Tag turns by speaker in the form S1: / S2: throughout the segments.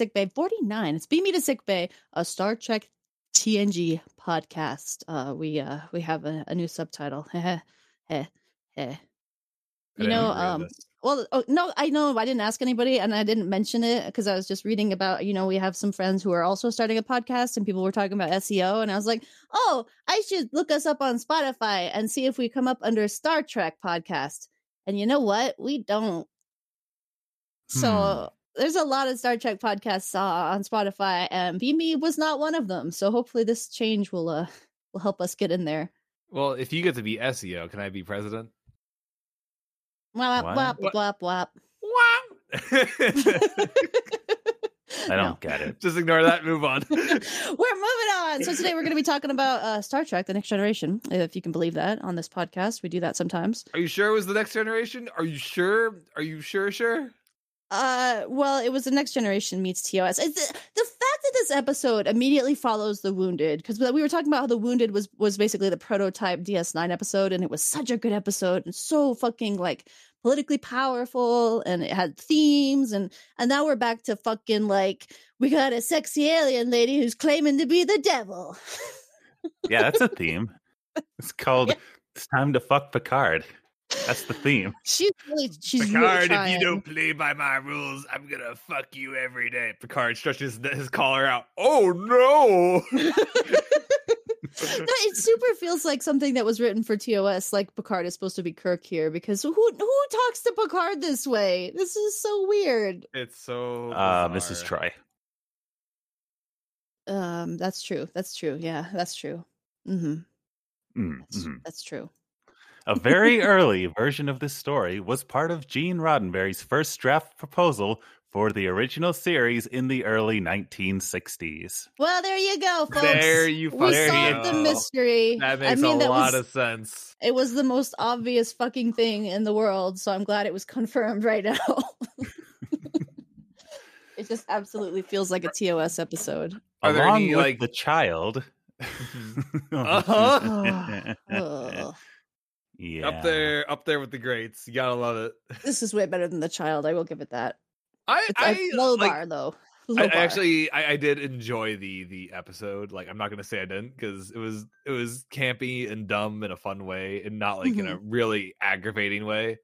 S1: Sick Bay 49. It's Beam Me to Sick Bay, a Star Trek TNG podcast. Uh, we uh we have a, a new subtitle. Heh heh heh. You know, um, well, oh, no, I know I didn't ask anybody and I didn't mention it because I was just reading about, you know, we have some friends who are also starting a podcast and people were talking about SEO. And I was like, oh, I should look us up on Spotify and see if we come up under Star Trek podcast. And you know what? We don't. So there's a lot of Star Trek podcasts uh, on Spotify, and BME was not one of them. So hopefully this change will uh will help us get in there.
S2: Well, if you get to be SEO, can I be president?
S1: Wap
S3: What?
S1: wap
S2: What?
S1: wap wap.
S3: I don't
S1: No.
S3: get it.
S2: Just ignore that. Move on.
S1: we're moving on. So today we're going to be talking about uh, Star Trek: The Next Generation, if you can believe that. On this podcast, we do that sometimes.
S2: Are you sure it was the next generation? Are you sure? Are you sure? Sure.
S1: Uh, well, it was the Next Generation meets TOS. It's the, the fact that this episode immediately follows the Wounded, because we were talking about how the Wounded was was basically the prototype DS9 episode, and it was such a good episode and so fucking like politically powerful, and it had themes, and and now we're back to fucking like we got a sexy alien lady who's claiming to be the devil.
S3: Yeah, that's a theme. It's called
S1: Yeah.
S3: "It's Time to Fuck Picard." That's the theme.
S1: She's really she's really
S2: Picard, if you don't play by my rules, I'm gonna fuck you every day. Picard stretches his collar out. Oh no!
S1: No, it super feels like something that was written for TOS. Like Picard is supposed to be Kirk here because who who talks to Picard this way? This is so weird.
S2: it's so.
S3: Uh. Mrs. Troi.
S1: Um, that's true. That's true. Yeah, that's true. hmm
S3: Mm,
S1: That's,
S3: mhm.
S1: that's true.
S3: A very early version of this story was part of Gene Roddenberry's first draft proposal for the original series in the early 1960s.
S1: Well, there you go, folks.
S2: There you
S1: we solved the mystery.
S2: That
S1: I
S2: makes
S1: mean,
S2: a
S1: that
S2: lot
S1: was
S2: of sense.
S1: it was the most obvious fucking thing in the world. So I'm glad it was confirmed right now. it just absolutely feels like a TOS episode.
S2: Are there
S3: Along
S2: any,
S3: with
S2: like-
S3: the child.
S2: Uh-huh.
S1: Ugh.
S3: Yeah.
S2: Up there, up there with the greats. You gotta love it.
S1: This is way better than the child. I will give it that.
S2: I,
S1: It's a
S2: I
S1: low
S2: like,
S1: bar though. Low
S2: I, I actually I, I did enjoy the the episode. Like I'm not gonna say I didn't because it was it was campy and dumb in a fun way and not like in a
S1: Mm-hmm.
S2: really aggravating way.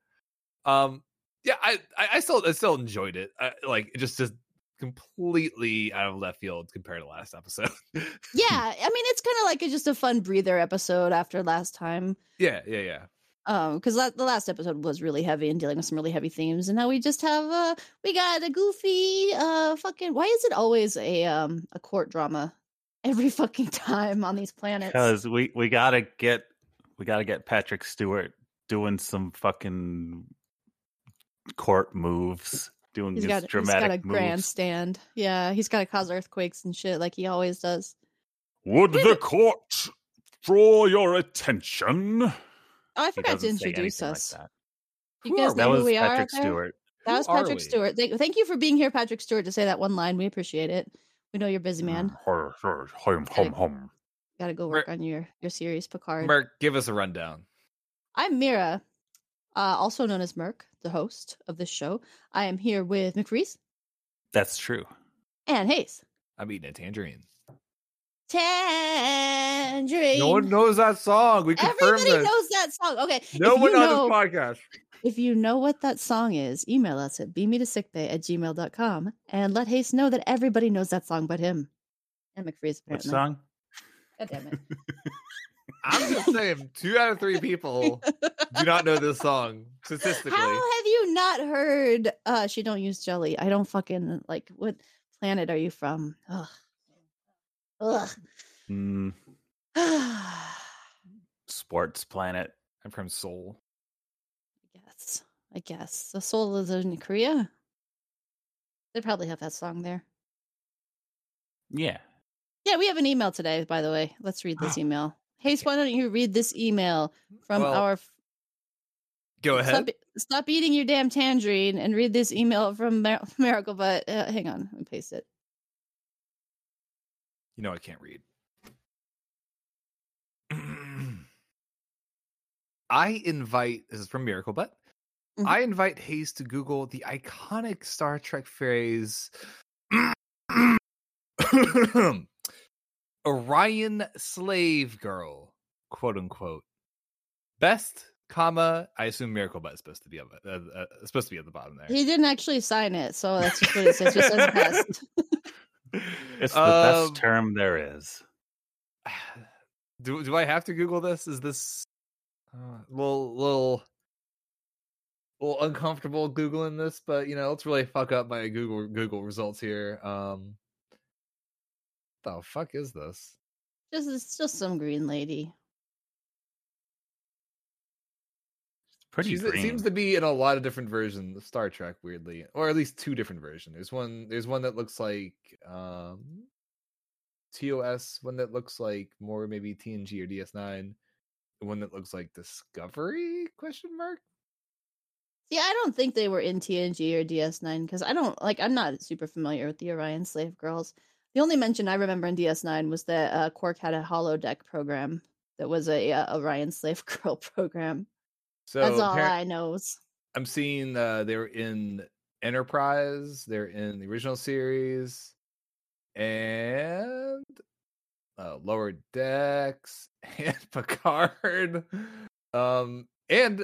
S2: Um, yeah, I I, I still I still enjoyed it. I, like it just just completely out of left field compared to last episode.
S1: yeah. I mean, it's kind of like a, just a fun breather episode after last time.
S2: yeah, yeah, yeah.
S1: Um, because la- the last episode was really heavy and dealing with some really heavy themes, and now we just have uh, we got a goofy uh fucking. Why is it always a um a court drama every fucking time on these planets?
S3: Because we, we gotta get we gotta get Patrick Stewart doing some fucking court moves, doing
S1: He's
S3: his
S1: got he's
S3: dramatic
S1: got a
S3: moves.
S1: grandstand. Yeah, he's got to cause earthquakes and shit like he always does.
S3: Would the court draw your attention?
S1: Oh, I forgot to introduce
S3: anything like
S1: us.
S3: that.
S1: You guys know
S3: That
S1: who
S3: was
S1: we are
S3: Patrick
S1: out there?
S3: Stewart.
S1: That
S2: Who
S1: was Patrick? Stewart. Thank, thank you for being here, Patrick Stewart, to say that one line. We appreciate it. We know you're busy, man.
S3: Home, home, home, hum, hum.
S1: Got to go
S2: Mer-
S1: work on your your series, Picard.
S2: Merc, give us a rundown.
S1: I'm Mira, uh, also known as Merc, the host of this show. I am here with McFreeze
S3: That's true.
S1: and Hayes.
S2: I'm eating a tangerine.
S1: Tangerine.
S2: No one knows that song. We confirmed
S1: Everybody
S2: this.
S1: knows that song. Okay.
S2: no
S1: if
S2: one
S1: you
S2: on
S1: know,
S2: this podcast.
S1: If you know what that song is, email us at beametosickbay at gmail.com and let Hayes know that everybody knows that song but him. And McFreeze, apparently.
S3: song?
S1: God damn it.
S2: I'm just saying, two out of three people do not know this song statistically.
S1: How have you not heard uh she don't use jelly? I don't fucking like what planet are you from? Ugh. Ugh.
S3: Mm, Sports Planet.
S2: I'm from Seoul.
S1: guess. I guess. The soul is in Korea. They probably have that song there.
S3: Yeah.
S1: Yeah, we have an email today, by the way. Let's read this email. Hayes, why don't you read this email from
S2: Well,
S1: our
S2: Go ahead.
S1: stop, stop eating your damn tangerine and read this email from Miracle But uh, hang on, let me paste it.
S2: You know I can't read. I invite this is from Miracle Butt.
S1: Mhm.
S2: I invite Hayes to Google the iconic Star Trek phrase Orion slave girl, quote unquote. Best, comma. I assume Miracle Butt is supposed to be up, uh, uh, supposed to be at the bottom there.
S1: He didn't actually sign it, so that's just what it says. It just says best.
S3: It's the
S2: Um,
S3: best term there is.
S2: do do I have to Google this? Is this uh, little little little uncomfortable googling this? But you know, let's really fuck up my Google Google results here. Um, the fuck is this?
S1: Just it's just some green lady.
S3: It's pretty
S2: She's, it
S3: green.
S2: seems to be in a lot of different versions of Star Trek, weirdly, or at least two different versions. There's one. There's one that looks like um, TOS. One that looks like more maybe TNG or DS9. One that looks like Discovery? Question mark.
S1: See, I don't think they were in TNG or DS9 because I don't like. I'm not super familiar with the Orion Slave Girls. The only mention I remember in DS9 was that uh, Quark had a holodeck program that was a uh, Orion Slave Girl program.
S2: So
S1: That's all I knows.
S2: I'm seeing uh, they were in Enterprise. They're in the original series, and uh, Lower Decks and Picard. Um, and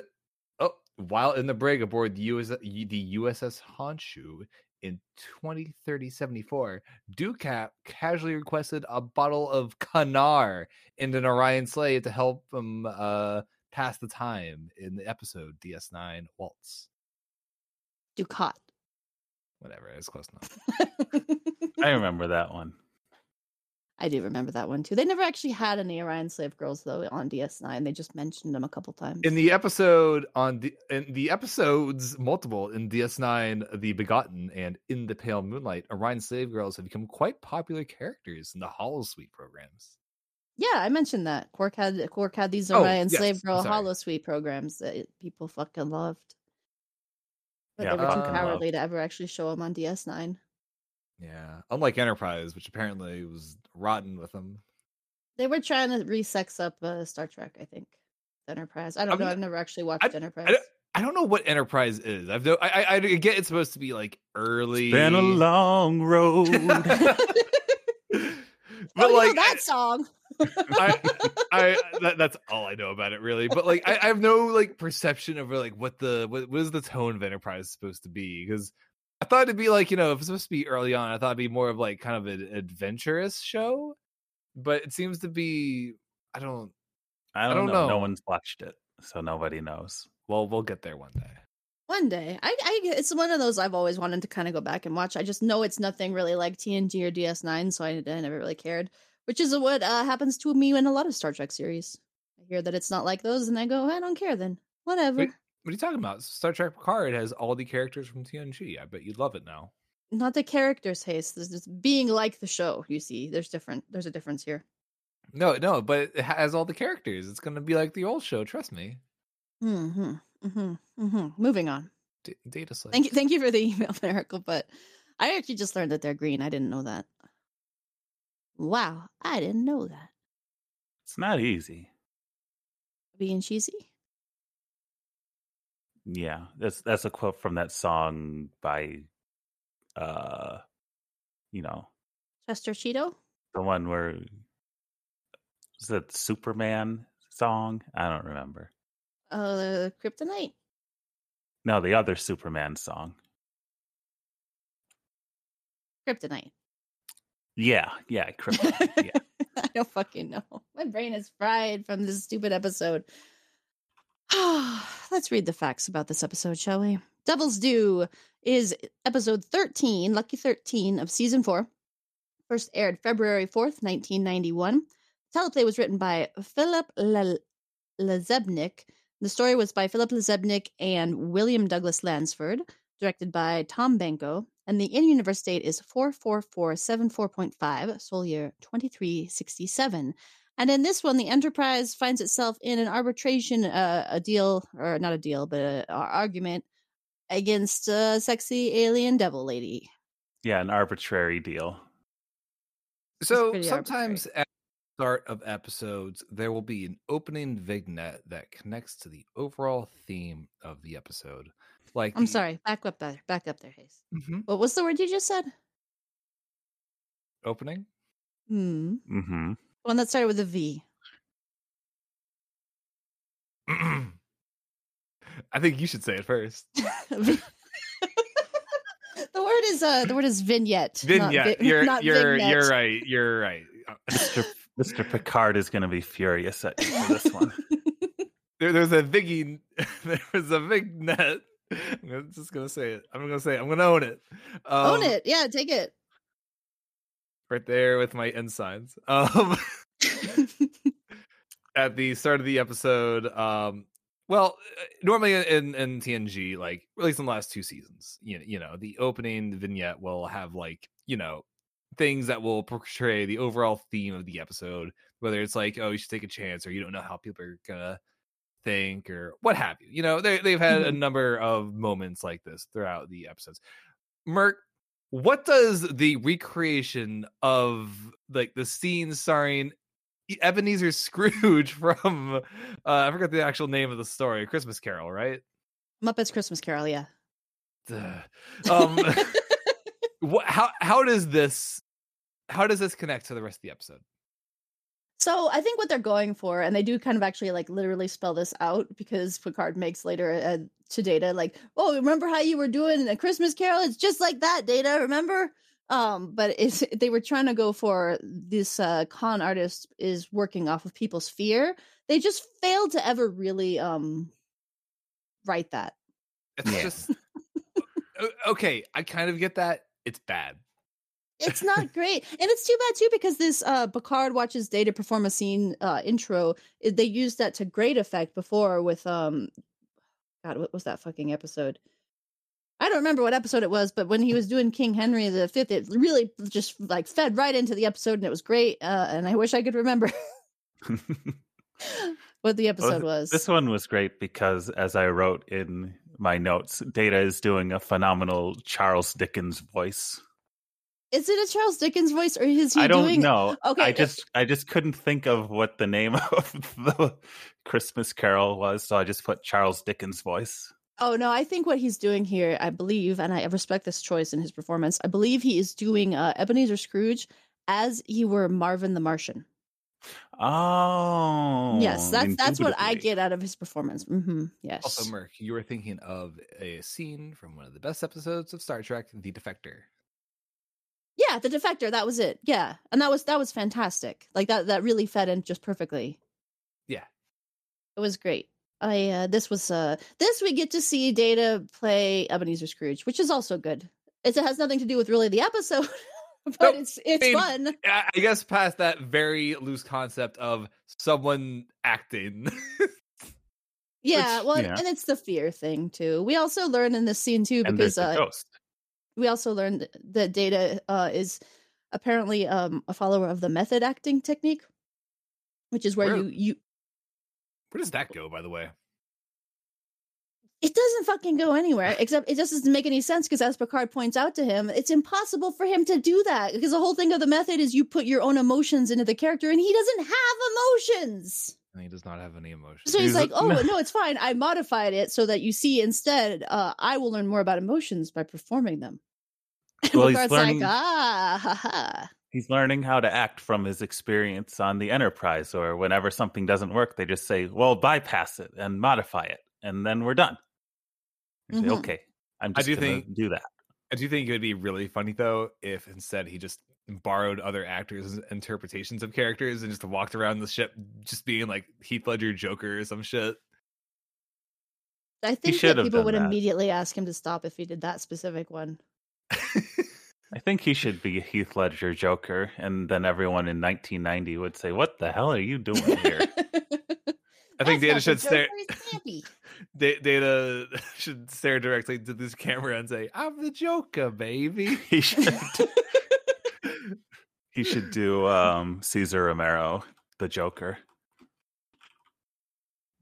S2: oh, while in the brig aboard the US the USS Honshu in 2030-74, Dukat casually requested a bottle of kanar in an Orion slave to help him uh, pass the time in the episode DS9 Waltz.
S1: Dukat.
S2: Whatever, it's close enough.
S3: I remember that one.
S1: I do remember that one too. They never actually had any Orion Slave Girls though on DS9. They just mentioned them a couple times.
S2: In the episode on the in the episodes multiple in DS9, The Begotten and In the Pale Moonlight, Orion slave girls have become quite popular characters in the holosuite programs.
S1: yeah, I mentioned that Quark had Quark had these
S2: Oh,
S1: Orion
S2: yes,
S1: Slave Girl
S2: sorry.
S1: holosuite programs that people fucking loved. But
S3: Yeah,
S1: they were too
S2: fucking
S1: cowardly to ever actually show them on DS9.
S2: Yeah, unlike Enterprise, which apparently was rotten with them.
S1: They were trying to re-sex up uh, Star Trek, I think. Enterprise. I don't
S2: I'm
S1: know. I've never actually watched
S2: I-
S1: Enterprise.
S2: don't- I don't know what Enterprise is. I've no. I I, I get it's supposed to be like early.
S3: Been a long road.
S2: but
S1: oh, you
S2: like
S1: know that song.
S2: I, I that, that's all I know about it really. But like I, I have no like perception of like what the what, what is the tone of Enterprise supposed to be because I thought it'd be like you know if it's supposed to be early on I thought it'd be more of like kind of an adventurous show, but it seems to be I don't.
S3: I don't,
S2: don't
S3: know.
S2: know.
S3: No one's watched it, so nobody knows.
S2: Well, we'll get there one day.
S1: One day, I, I, it's one of those I've always wanted to kind of go back and watch. I just know it's nothing really like TNG or DS9, so I, I never really cared. Which is what uh, happens to me in a lot of Star Trek series. I hear that it's not like those, and I go, I don't care then. Whatever.
S2: Wait. What are you talking about? Star Trek Picard has all the characters from TNG. I bet you'd love it now.
S1: Not the characters, Hayes. This is being like the show. You see, there's different. There's a difference here.
S2: No, no, but it has all the characters. It's gonna be like the old show. Trust me.
S1: Hmm. Hmm. Hmm. Moving on.
S2: D- data slave.
S1: Thank you. Thank you for the email, Miracle. But I actually just learned that they're green. I didn't know that. Wow, I didn't know that.
S3: It's not easy.
S1: Being cheesy.
S3: Yeah, that's that's a quote from that song by, uh, you know,
S1: Chester Cheeto.
S3: the one where was that Superman song? I don't remember.
S1: Uh, Kryptonite.
S3: No, the other Superman song.
S1: Kryptonite.
S3: Yeah, yeah, Kryptonite. yeah.
S1: I don't fucking know. My brain is fried from this stupid episode. Let's read the facts about this episode, shall we? Devil's Due is episode 13, Lucky 13 of season 4. First aired February 4th, 1991. Teleplay was written by Philip Le- LaZebnik. The story was by Philip LaZebnik and William Douglas Lansford, directed by Tom Benko, and the in universe date is 44474.5, Sol year 2367. And in this one, the Enterprise finds itself in an arbitration, uh, a deal, or not a deal, but an argument against a sexy alien devil lady.
S3: Yeah, an arbitrary deal.
S2: So
S1: pretty
S2: sometimes at the start of episodes, there will be an opening vignette that connects to the overall theme of the episode. Like
S1: I'm
S2: the-
S1: sorry, back up there, back up there, Hayes.
S2: Mhm.
S1: What was the word you just said?
S2: opening?
S1: Mm.
S3: Hmm.
S1: One that started with a V.
S2: I think you should say it first.
S1: the word is uh the word is vignette. not
S2: Vignette.
S1: vi-
S2: you're
S1: not
S2: you're
S1: vignette.
S2: you're right. You're right.
S3: Mr. Mr. Picard is going to be furious at you for this one.
S2: There, there's a viggy. There's a vignette. I'm just gonna say it. I'm gonna say it. I'm gonna own it. Um,
S1: Own it. Yeah, take it.
S2: Right there with my ensigns. Um, at the start of the episode, um, well, uh, normally in, in TNG, like at least in the last two seasons, you know, you know, the opening vignette will have like you know things that will portray the overall theme of the episode, whether it's like oh you should take a chance or you don't know how people are gonna think or what have you. You know, they they've had a
S1: Mhm.
S2: number of moments like this throughout the episodes. Merc, what does the recreation of like the scene starring Ebenezer Scrooge from uh, I forgot the actual name of the story, Christmas Carol, right?
S1: Muppets Christmas Carol, yeah.
S2: Duh. Um, what, how how does this how does this connect to the rest of the episode?
S1: So I think what they're going for, and they do kind of actually like literally spell this out because Picard makes later uh, to Data like, "Oh, remember how you were doing a Christmas Carol? It's just like that, Data. Remember?" Um, but it's they were trying to go for this uh, con artist is working off of people's fear. They just failed to ever really um write that.
S2: It's
S3: Yeah.
S2: just okay. I kind of get that. It's bad.
S1: It's not great. And it's too bad too because this uh picard watches data perform a scene uh intro. They used that to great effect before with um god what was that fucking episode? I don't remember what episode it was but when he was doing king henry the fifth it really just like fed right into the episode and it was great uh and i wish i could remember what the episode was.
S3: This one was great because, as I wrote in my notes, Data is doing a phenomenal Charles Dickens voice.
S1: Is it a charles dickens voice or is he
S3: I don't
S1: doing
S3: know.
S1: okay,
S3: I just I just couldn't think of what the name of the Christmas Carol was, so I just put Charles Dickens voice.
S1: Oh no, I think what he's doing here, I believe, and I respect this choice in his performance. I believe he is doing uh, Ebenezer Scrooge as he were Marvin the Martian.
S3: Oh,
S1: yes, that's that's what I get out of his performance. hmm Yes.
S2: Also, Merc, you were thinking of a scene from one of the best episodes of Star Trek, The Defector.
S1: Yeah, the defector. That was it. Yeah, and that was that was fantastic. Like that that really fed in just perfectly.
S2: Yeah.
S1: It was great. I uh, this was uh this we get to see Data play Ebenezer Scrooge, which is also good. it's, It has nothing to do with really the episode, but
S2: Nope.
S1: it's it's
S2: mean,
S1: fun.
S2: I I guess past that very loose concept of someone acting.
S1: Yeah,
S2: Which-
S1: well,
S3: yeah.
S1: and it's the fear thing too. We also learn in this scene too
S3: And there's
S1: because uh,
S3: ghost.
S1: We also learned that Data uh, is apparently um, a follower of the method acting technique, which is where
S2: Where-
S1: you you
S2: Where does that go, by the way?
S1: it doesn't fucking go anywhere except it just doesn't make any sense because as Picard points out to him, it's impossible for him to do that because the whole thing of the method is you put your own emotions into the character and he doesn't have emotions.
S2: And he does not have any emotion.
S1: So he's
S3: He's-
S1: like, "Oh no, it's fine. I modified it so that you see instead. Uh, I will learn more about emotions by performing them." And
S3: Well, he's learning-
S1: like, "Ah, ha, ha.
S3: He's learning how to act from his experience on the Enterprise, or whenever something doesn't work, they just say, "Well, bypass it and modify it, and then we're done." You say, okay, I'm
S2: I
S3: just
S2: do
S3: gonna
S2: think-
S3: do that.
S2: I do think it would be really funny though if instead he just borrowed other actors' interpretations of characters and just walked around the ship just being like Heath Ledger Joker or some shit.
S1: I think that people would
S3: that.
S1: immediately ask him to stop if he did that specific one.
S3: I think he should be Heath Ledger Joker, and then everyone in 1990 would say, "What the hell are you doing here?"
S2: I think Data should stare.
S1: Happy.
S2: Data should stare directly to this camera and say, "I'm the Joker, baby."
S3: he should. He should do um, Cesar Romero, the Joker.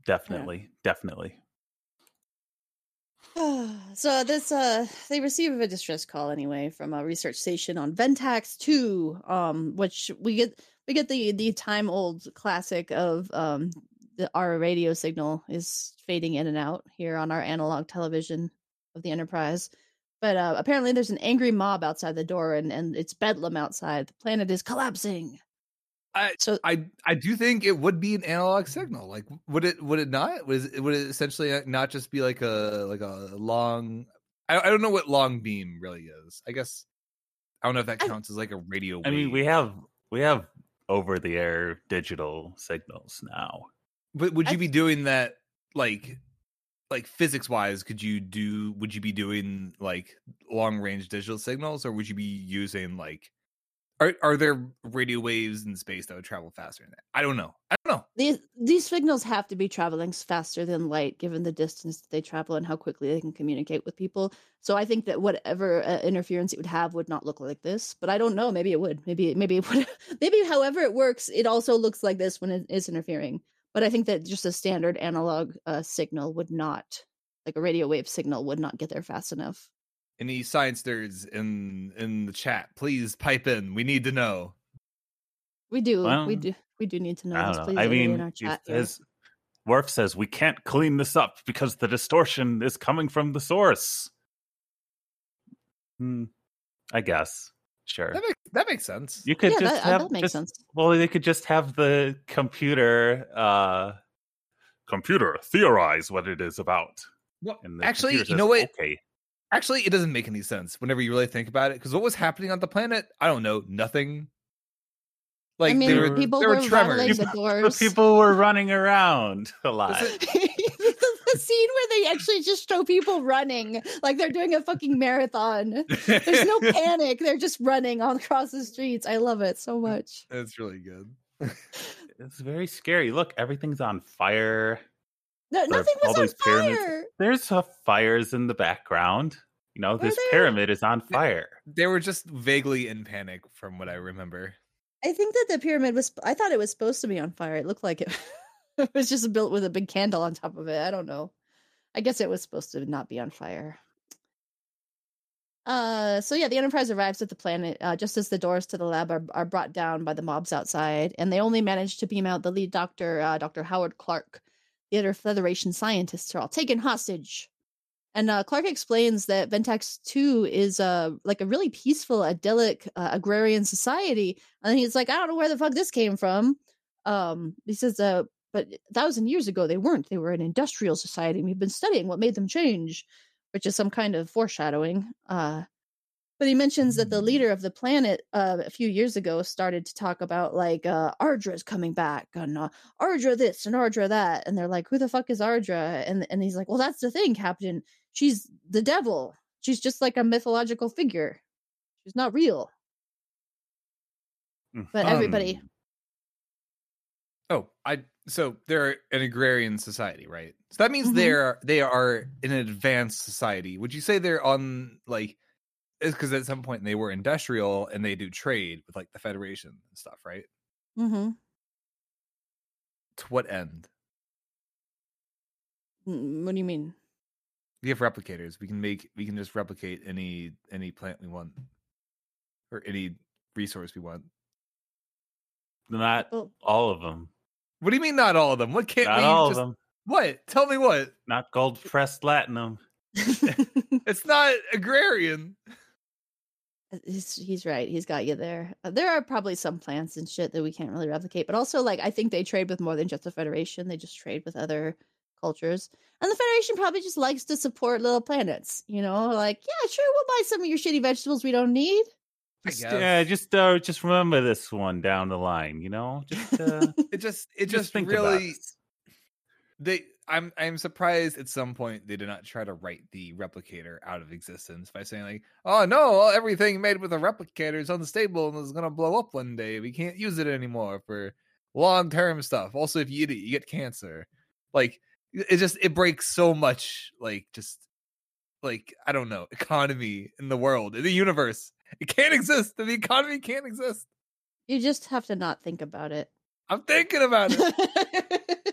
S3: Definitely, definitely.
S1: so this uh they receive a distress call anyway from a research station on Ventax 2 um which we get we get the the time old classic of um the our radio signal is fading in and out here on our analog television of the Enterprise But uh, apparently, there's an angry mob outside the door, and and it's bedlam outside. The planet is collapsing.
S2: I so I I do think it would be an analog signal. Like, would it would it not? Would it, would it essentially uh, not just be like a like a long? I, I don't know what long beam really is. I guess I don't know if that counts I, as like a radio.
S3: I mean, we have we have over the air digital signals now.
S2: But would you be doing that like like physics wise could you do would you be doing like long range digital signals or would you be using like are are there radio waves in space that would travel faster than that? I don't know. I don't know.
S1: These these signals have to be traveling faster than light, given the distance that they travel and how quickly they can communicate with people. So I think that whatever uh, interference it would have would not look like this. But I don't know. Maybe it would. Maybe maybe it would. maybe however it works, it also looks like this when it is interfering. But I think that just a standard analog uh, signal would not, like a radio wave signal, would not get there fast enough
S2: any science nerds in in the chat, please pipe in. We need to know.
S1: We do. Well, we do. We do need to know.
S3: I, know. I mean, in our chat as Worf says, we can't clean this up because the distortion is coming from the source. Hmm. I guess. Sure.
S2: That makes, that makes sense.
S3: You could yeah, just that, have that makes just, sense. Well, they could just have the computer uh computer theorize what it is about.
S2: Well, actually, you know what? Okay actually it doesn't make any sense whenever you really think about it because what was happening on the planet i don't know nothing
S1: like I mean, there were, people there were, were tremors
S3: people, people were running around a lot
S1: the scene where they actually just show people running like they're doing a fucking marathon there's no panic they're just running all across the streets i love it so much
S2: it's really good
S3: it's very scary look everything's on fire
S1: no, nothing was on fire. Pyramids.
S3: There's uh, fires in the background. You know, this pyramid is on fire.
S2: They were just vaguely in panic from what I remember.
S1: I think that the pyramid was I thought it was supposed to be on fire. It looked like it, it was just built with a big candle on top of it. I don't know. I guess it was supposed to not be on fire. Uh, so yeah, the Enterprise arrives at the planet uh, just as the doors to the lab are, are brought down by the mobs outside, and they only manage to beam out the lead doctor, uh, Dr. Howard Clark, the other Federation scientists are all taken hostage. And uh, Clark explains that Ventax 2 is uh, like a really peaceful, idyllic uh, agrarian society. And he's like, I don't know where the fuck this came from. Um, he says, but a thousand years ago, they weren't. They were an industrial society. And we've been studying what made them change, which is some kind of foreshadowing. Uh, but he mentions that the mm. leader of the planet uh, a few years ago started to talk about like uh, Ardra's coming back and uh, Ardra this and Ardra that, and they're like, "Who the fuck is Ardra?" And and he's like, "Well, that's the thing, Captain. She's the devil. She's just like a mythological figure. She's not real." But everybody.
S2: Um, oh, I so they're an agrarian society, right? So that means mm-hmm. they're they are an advanced society. Would you say they're on like? is because at some point they were industrial and they do trade with like the Federation and stuff, right?
S1: Mm-hmm.
S2: To what end?
S1: What do you mean?
S2: We have replicators. We can make we can just replicate any any plant we want or any resource we want.
S3: Not well, all of them.
S2: What do you mean not all of them? What can't
S3: not
S2: we
S3: all just... of them?
S2: What? Tell me what?
S3: Not gold pressed latinum.
S2: it's not agrarian.
S1: Uh, he's, he's right. He's got you there. Uh, there are probably some plants and shit that we can't really replicate, but also like I think they trade with more than just the Federation. They just trade with other cultures. And the Federation probably just likes to support little planets, you know, like, yeah, sure, we'll buy some of your shitty vegetables we don't need.
S3: Just, yeah, just uh, just remember this one down the line, you know. Just uh,
S2: it just it just, just really they I'm I'm surprised at some point they did not try to write the replicator out of existence by saying like, oh no, everything made with a replicator is unstable and is gonna blow up one day. We can't use it anymore for long term stuff. Also, if you eat it, you get cancer. Like it just it breaks so much. Like just like I don't know economy in the world in the universe. It can't exist. The economy can't exist.
S1: You just have to not think about it.
S2: I'm thinking about
S3: it.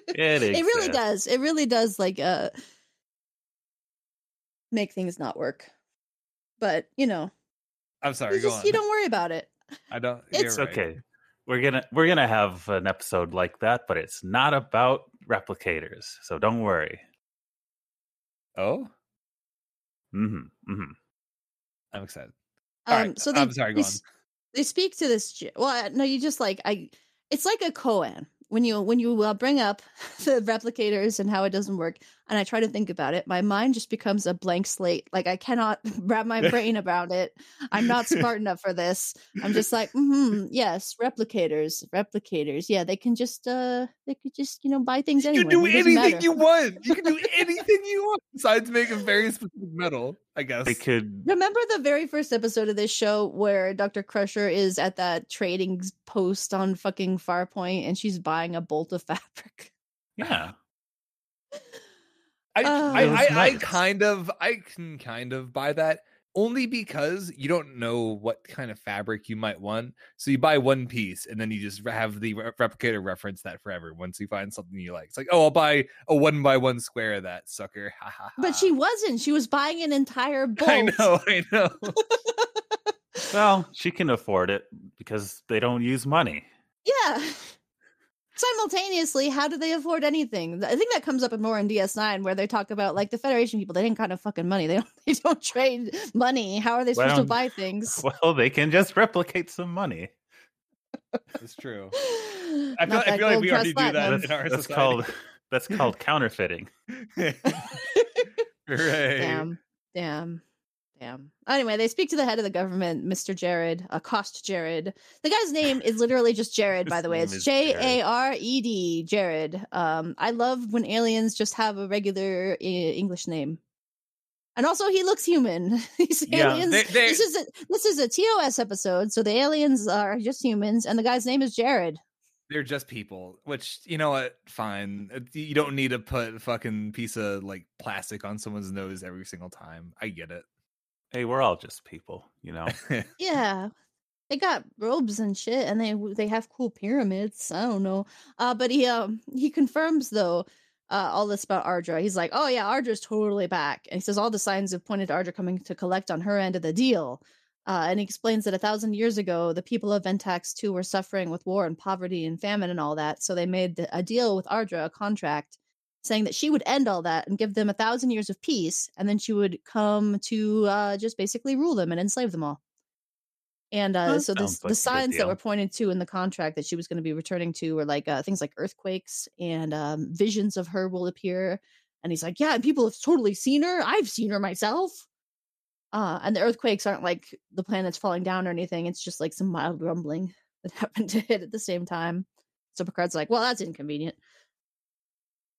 S3: it,
S1: it really does. It really does like uh make things not work. But you know,
S2: I'm sorry.
S1: Just, you don't worry about it.
S2: I don't.
S3: It's right. okay. We're gonna we're gonna have an episode like that, but it's not about replicators, so don't worry.
S2: Oh.
S3: Mm-hmm. Mm-hmm.
S2: I'm excited.
S1: Um, right. so they,
S2: I'm sorry. Go
S1: they,
S2: on.
S1: They speak to this. Well, no, you just like I. It's like a koan when you when you uh, bring up the replicators and how it doesn't work and i try to think about it my mind just becomes a blank slate. Like i cannot wrap my brain around it. I'm not smart enough for this. I'm just like mm-hmm, yes replicators replicators. Yeah they can just uh they could just you know buy things anyway.
S2: you can do anything you want. You can do anything you want besides make a very specific metal I guess.
S3: they could
S1: remember the very first episode of this show where Dr. Crusher is at that trading post on fucking Farpoint and she's buying a bolt of fabric.
S3: Yeah.
S2: I, uh, I, I. I kind of I can kind of buy that only because you don't know what kind of fabric you might want. So you buy one piece and then you just have the re- replicator reference that forever once you find something you like. It's like, oh, I'll buy a one by one square of that sucker.
S1: but she wasn't. She was buying an entire bolt.
S2: I know, I know.
S3: well, she can afford it because they don't use money.
S1: Yeah simultaneously, how do they afford anything? I think that comes up more in DS9 where they talk about like the Federation people. They didn't kind of fucking money. They don't. They don't trade money. How are they supposed well, to buy things?
S3: Well, they can just replicate some money.
S2: It's true. I feel, I feel like we already do that
S3: that's,
S2: in our
S3: that's
S2: society.
S3: called that's called counterfeiting.
S2: right.
S1: Damn. Damn. Damn. Anyway, they speak to the head of the government, Mr. Jared, uh, Cost Jared. The guy's name is literally just Jared, by the way. It's J A R E D, Jared. Um, I love when aliens just have a regular uh, English name. And also, he looks human. These yeah, aliens. They, they, this is a this is a TOS episode, so the aliens are just humans, and the guy's name is Jared.
S2: They're just people, which you know what? Fine. Uh, you don't need to put a fucking piece of like plastic on someone's nose every single time. I get it
S3: hey, we're all just people, you know.
S1: yeah. They got robes and shit and they they have cool pyramids. I don't know. Uh but he um he confirms though uh, all this about Ardra. He's like, "Oh yeah, Ardra's totally back." And he says all the signs have pointed to Ardra coming to collect on her end of the deal. Uh, and he explains that a thousand years ago, the people of Ventax 2 were suffering with war and poverty and famine and all that. So they made a deal with Ardra, a contract, saying that she would end all that and give them a thousand years of peace, and then she would come to uh, just basically rule them and enslave them all. And uh, so this, like the signs that were pointed to in the contract that she was going to be returning to were like uh, things like earthquakes and um, visions of her will appear. And he's like, yeah, and people have totally seen her. I've seen her myself. Uh, and the earthquakes aren't like the planets falling down or anything. It's just like some mild rumbling that happened to hit at the same time. So Picard's like, well, that's inconvenient.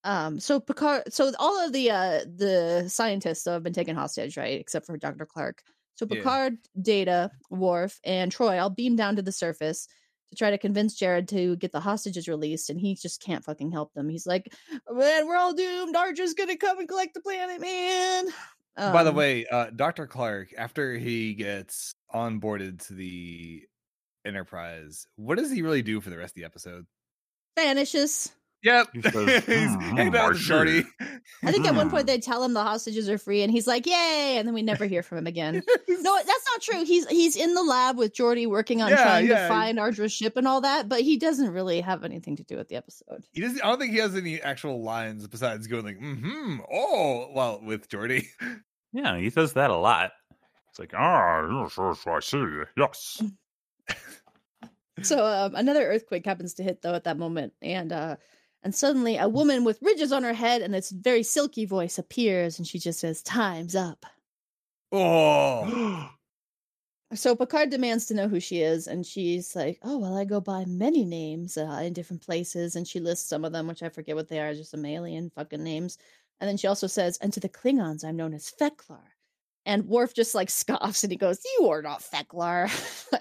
S1: Um, so Picard, so all of the uh the scientists have been taken hostage, right? Except for Dr. Clark. So Picard, yeah. Data, Worf, and Troi all beam down to the surface to try to convince Jared to get the hostages released, and he just can't fucking help them. He's like, "Man, we're all doomed. Ardra's gonna come and collect the planet, man."
S2: Um, By the um way, uh, Dr. Clark, after he gets onboarded to the Enterprise, what does he really do for the rest of the episode?
S1: Vanishes.
S2: Yep. He says, hmm, shorty.
S1: I think at one point they tell him the hostages are free, and he's like, "Yay!" And then we never hear from him again. no, that's not true. He's he's in the lab with Geordi working on yeah, trying yeah. to find Ardra's ship and all that, but he doesn't really have anything to do with the episode.
S2: He doesn't. I don't think he has any actual lines besides going like, "Hmm, oh," well, with Geordi.
S3: Yeah, he says that a lot. It's like, ah, yes, I see. Yes.
S1: so um, another earthquake happens to hit though at that moment, and uh, and suddenly a woman with ridges on her head and this very silky voice appears and she just says, Time's up.
S2: Oh.
S1: so Picard demands to know who she is, and she's like, Oh, well, I go by many names uh, in different places. And she lists some of them, which I forget what they are, just some alien fucking names. And then she also says, And to the Klingons, I'm known as Fek'lhr. And Worf just like scoffs and he goes, You are not Fek'lhr.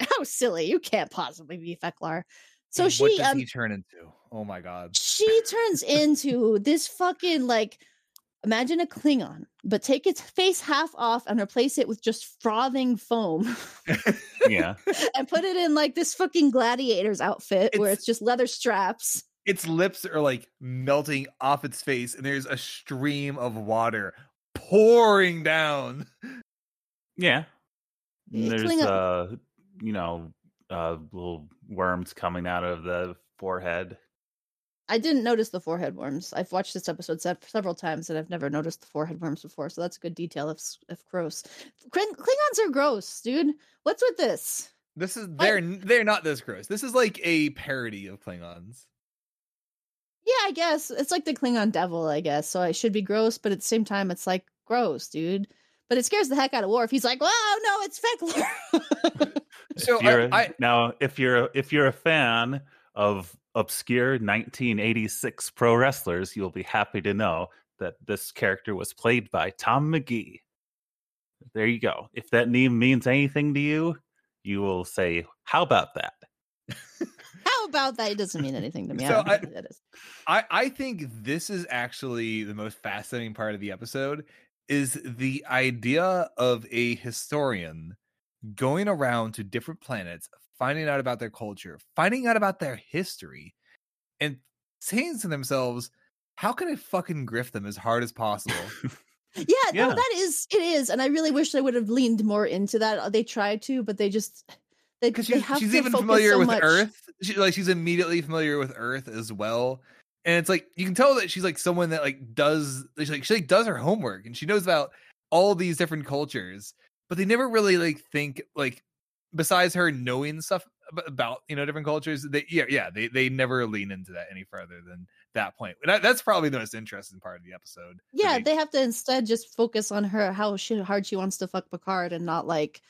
S1: How silly. You can't possibly be Fek'lhr. So
S2: and
S1: she
S2: what does
S1: um,
S2: he turn into? Oh my god.
S1: She turns into this fucking like imagine a Klingon, but take its face half off and replace it with just frothing foam.
S3: yeah.
S1: and put it in like this fucking gladiator's outfit it's, where it's just leather straps.
S2: Its lips are like melting off its face, and there's a stream of water pouring down.
S3: Yeah. there's Klingon- uh you know uh little worms coming out of the forehead.
S1: I didn't notice the forehead worms. I've watched this episode several times and I've never noticed the forehead worms before. So that's a good detail. If if gross, Klingons are gross, dude. What's with this?
S2: This is they're what? they're not this gross. This is like a parody of Klingons.
S1: Yeah, I guess it's like the Klingon devil. I guess so. I should be gross, but at the same time, it's like gross, dude. But it scares the heck out of Worf. He's like, "Wow, no, it's Fek'lhr."
S3: so I, I, now, if you're if you're a fan of obscure 1986 pro wrestlers, you'll be happy to know that this character was played by Tom Magee. There you go. If that name means anything to you, you will say, "How about that?"
S1: How about that? It doesn't mean anything to me.
S2: So I, I, I think this is actually the most fascinating part of the episode is the idea of a historian going around to different planets, finding out about their culture, finding out about their history, and saying to themselves, how can I fucking grift them as hard as possible?
S1: yeah, yeah, no, that is it is. And I really wish they would have leaned more into that. Uh, they tried to, but they just they,
S2: because she's, she's even familiar so with much. Earth. She, like she's immediately familiar with Earth as well. And it's like you can tell that she's like someone that like does like she like does her homework and she knows about all these different cultures, but they never really like think like besides her knowing stuff about you know different cultures they yeah yeah they they never lean into that any further than that point. That, that's probably the most interesting part of the episode
S1: yeah they, they have to instead just focus on her how she, hard she wants to fuck picard and not like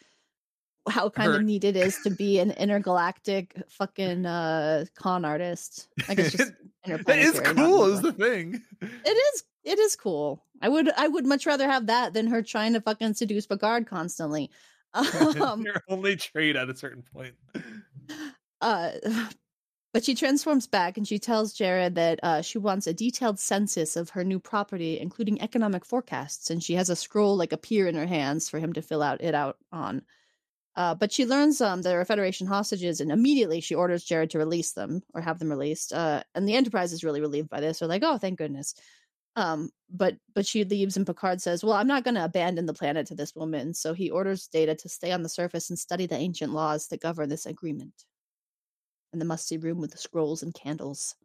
S1: how kind her... of neat it is to be an intergalactic fucking uh con artist i guess just
S2: that is cool is the thing
S1: it is it is cool i would i would much rather have that than her trying to fucking seduce picard constantly
S2: um, Your only trade at a certain point.
S1: Uh, but she transforms back and she tells Jared that uh, she wants a detailed census of her new property, including economic forecasts, and she has a scroll like appear in her hands for him to fill out it out on. Uh, but she learns um, there are Federation hostages, and immediately she orders Jared to release them or have them released. Uh, and the Enterprise is really relieved by this. They're like, "Oh, thank goodness." Um, but but she leaves and Picard says, "Well, I'm not going to abandon the planet to this woman." So he orders Data to stay on the surface and study the ancient laws that govern this agreement. In the musty room with the scrolls and candles.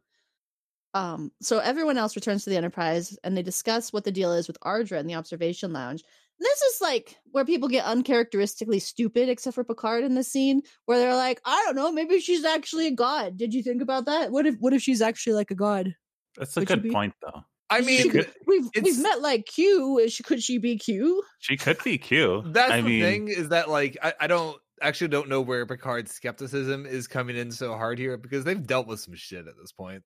S1: Um, so everyone else returns to the Enterprise and they discuss what the deal is with Ardra in the observation lounge. And this is like where people get uncharacteristically stupid, except for Picard in the scene, where they're like, "I don't know, maybe she's actually a god." Did you think about that? What if what if she's actually like a god?
S3: That's a Would good point, though.
S2: I mean,
S1: could, we've we've met like Q. She, Could she be Q?
S3: She could be Q.
S2: That's
S3: I
S2: the
S3: mean,
S2: thing is that like I, I don't actually don't know where Picard's skepticism is coming in so hard here because they've dealt with some shit at this point.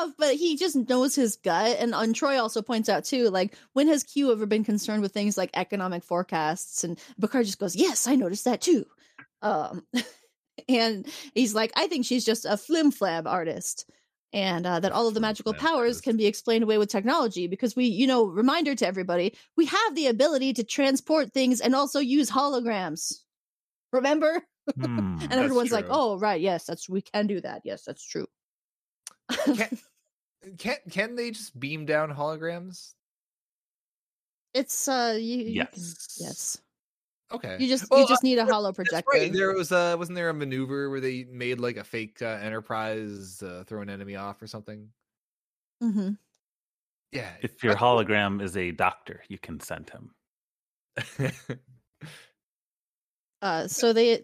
S1: Have, but he just knows his gut. And, and Troi also points out too, like when has Q ever been concerned with things like economic forecasts? And Picard just goes, "Yes, I noticed that too." Um, and he's like, "I think she's just a flim flam artist." and uh, that all of the magical powers can be explained away with technology because we you know reminder to everybody we have the ability to transport things and also use holograms remember
S3: hmm,
S1: and everyone's like oh right yes that's we can do that yes that's true
S2: can, can can they just beam down holograms
S1: it's uh you,
S3: yes
S1: you yes
S2: Okay.
S1: You just well, you just need a holo projector. Right.
S2: There was uh wasn't there a maneuver where they made like a fake uh, Enterprise uh, throw an enemy off or something?
S1: Mm-hmm.
S2: Yeah.
S3: If your hologram is a doctor, you can send him.
S1: uh, so they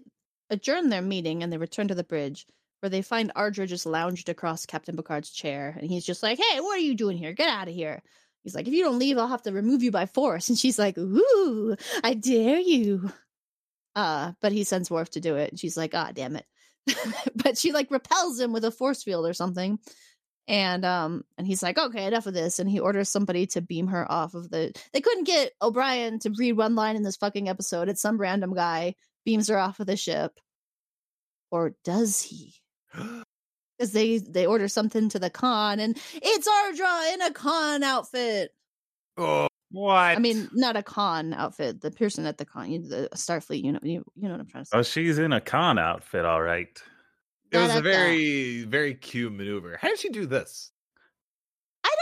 S1: adjourn their meeting and they return to the bridge where they find Ardra just lounged across Captain Picard's chair and he's just like, "Hey, what are you doing here? Get out of here!" He's like, if you don't leave, I'll have to remove you by force. And she's like, ooh, I dare you. Uh, but he sends Worf to do it. And she's like, ah, damn it. but she like repels him with a force field or something. And um, and he's like, okay, enough of this. And he orders somebody to beam her off of the. They couldn't get O'Brien to read one line in this fucking episode. It's some random guy beams her off of the ship. Or does he? because they they order something to the conn and it's Ardra in a con outfit.
S2: Oh, what?
S1: I mean, not a con outfit. The person at the conn, you, the Starfleet. You know, you, you know what I'm trying to oh, say.
S3: Oh, she's in a con outfit, all right.
S2: It was a very very cute maneuver. How did she do this?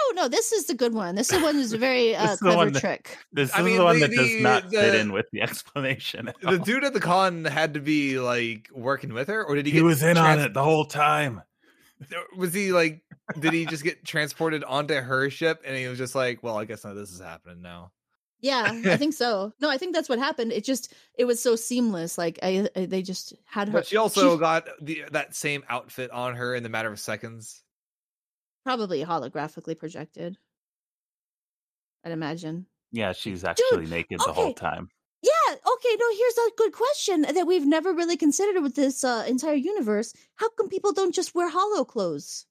S1: I don't know. This is the good one. This is one is a very uh, clever
S3: that,
S1: trick.
S3: This I is mean, the one the, that does not the, fit in with the explanation.
S2: The dude at the conn had to be like working with her, or did he?
S3: He was in trans- on it the whole time
S2: was he like did he just get transported onto her ship and he was just like, well, I guess now this is happening now.
S1: Yeah, I think so. No, I think that's what happened. It just it was so seamless. Like I, I they just had her.
S2: But she also she, got the that same outfit on her in the matter of seconds.
S1: Probably holographically projected. I'd imagine.
S3: Yeah, she's actually Dude, naked the whole time.
S1: Yeah, okay, no, here's a good question that we've never really considered with this uh, entire universe. How come people don't just wear holo clothes?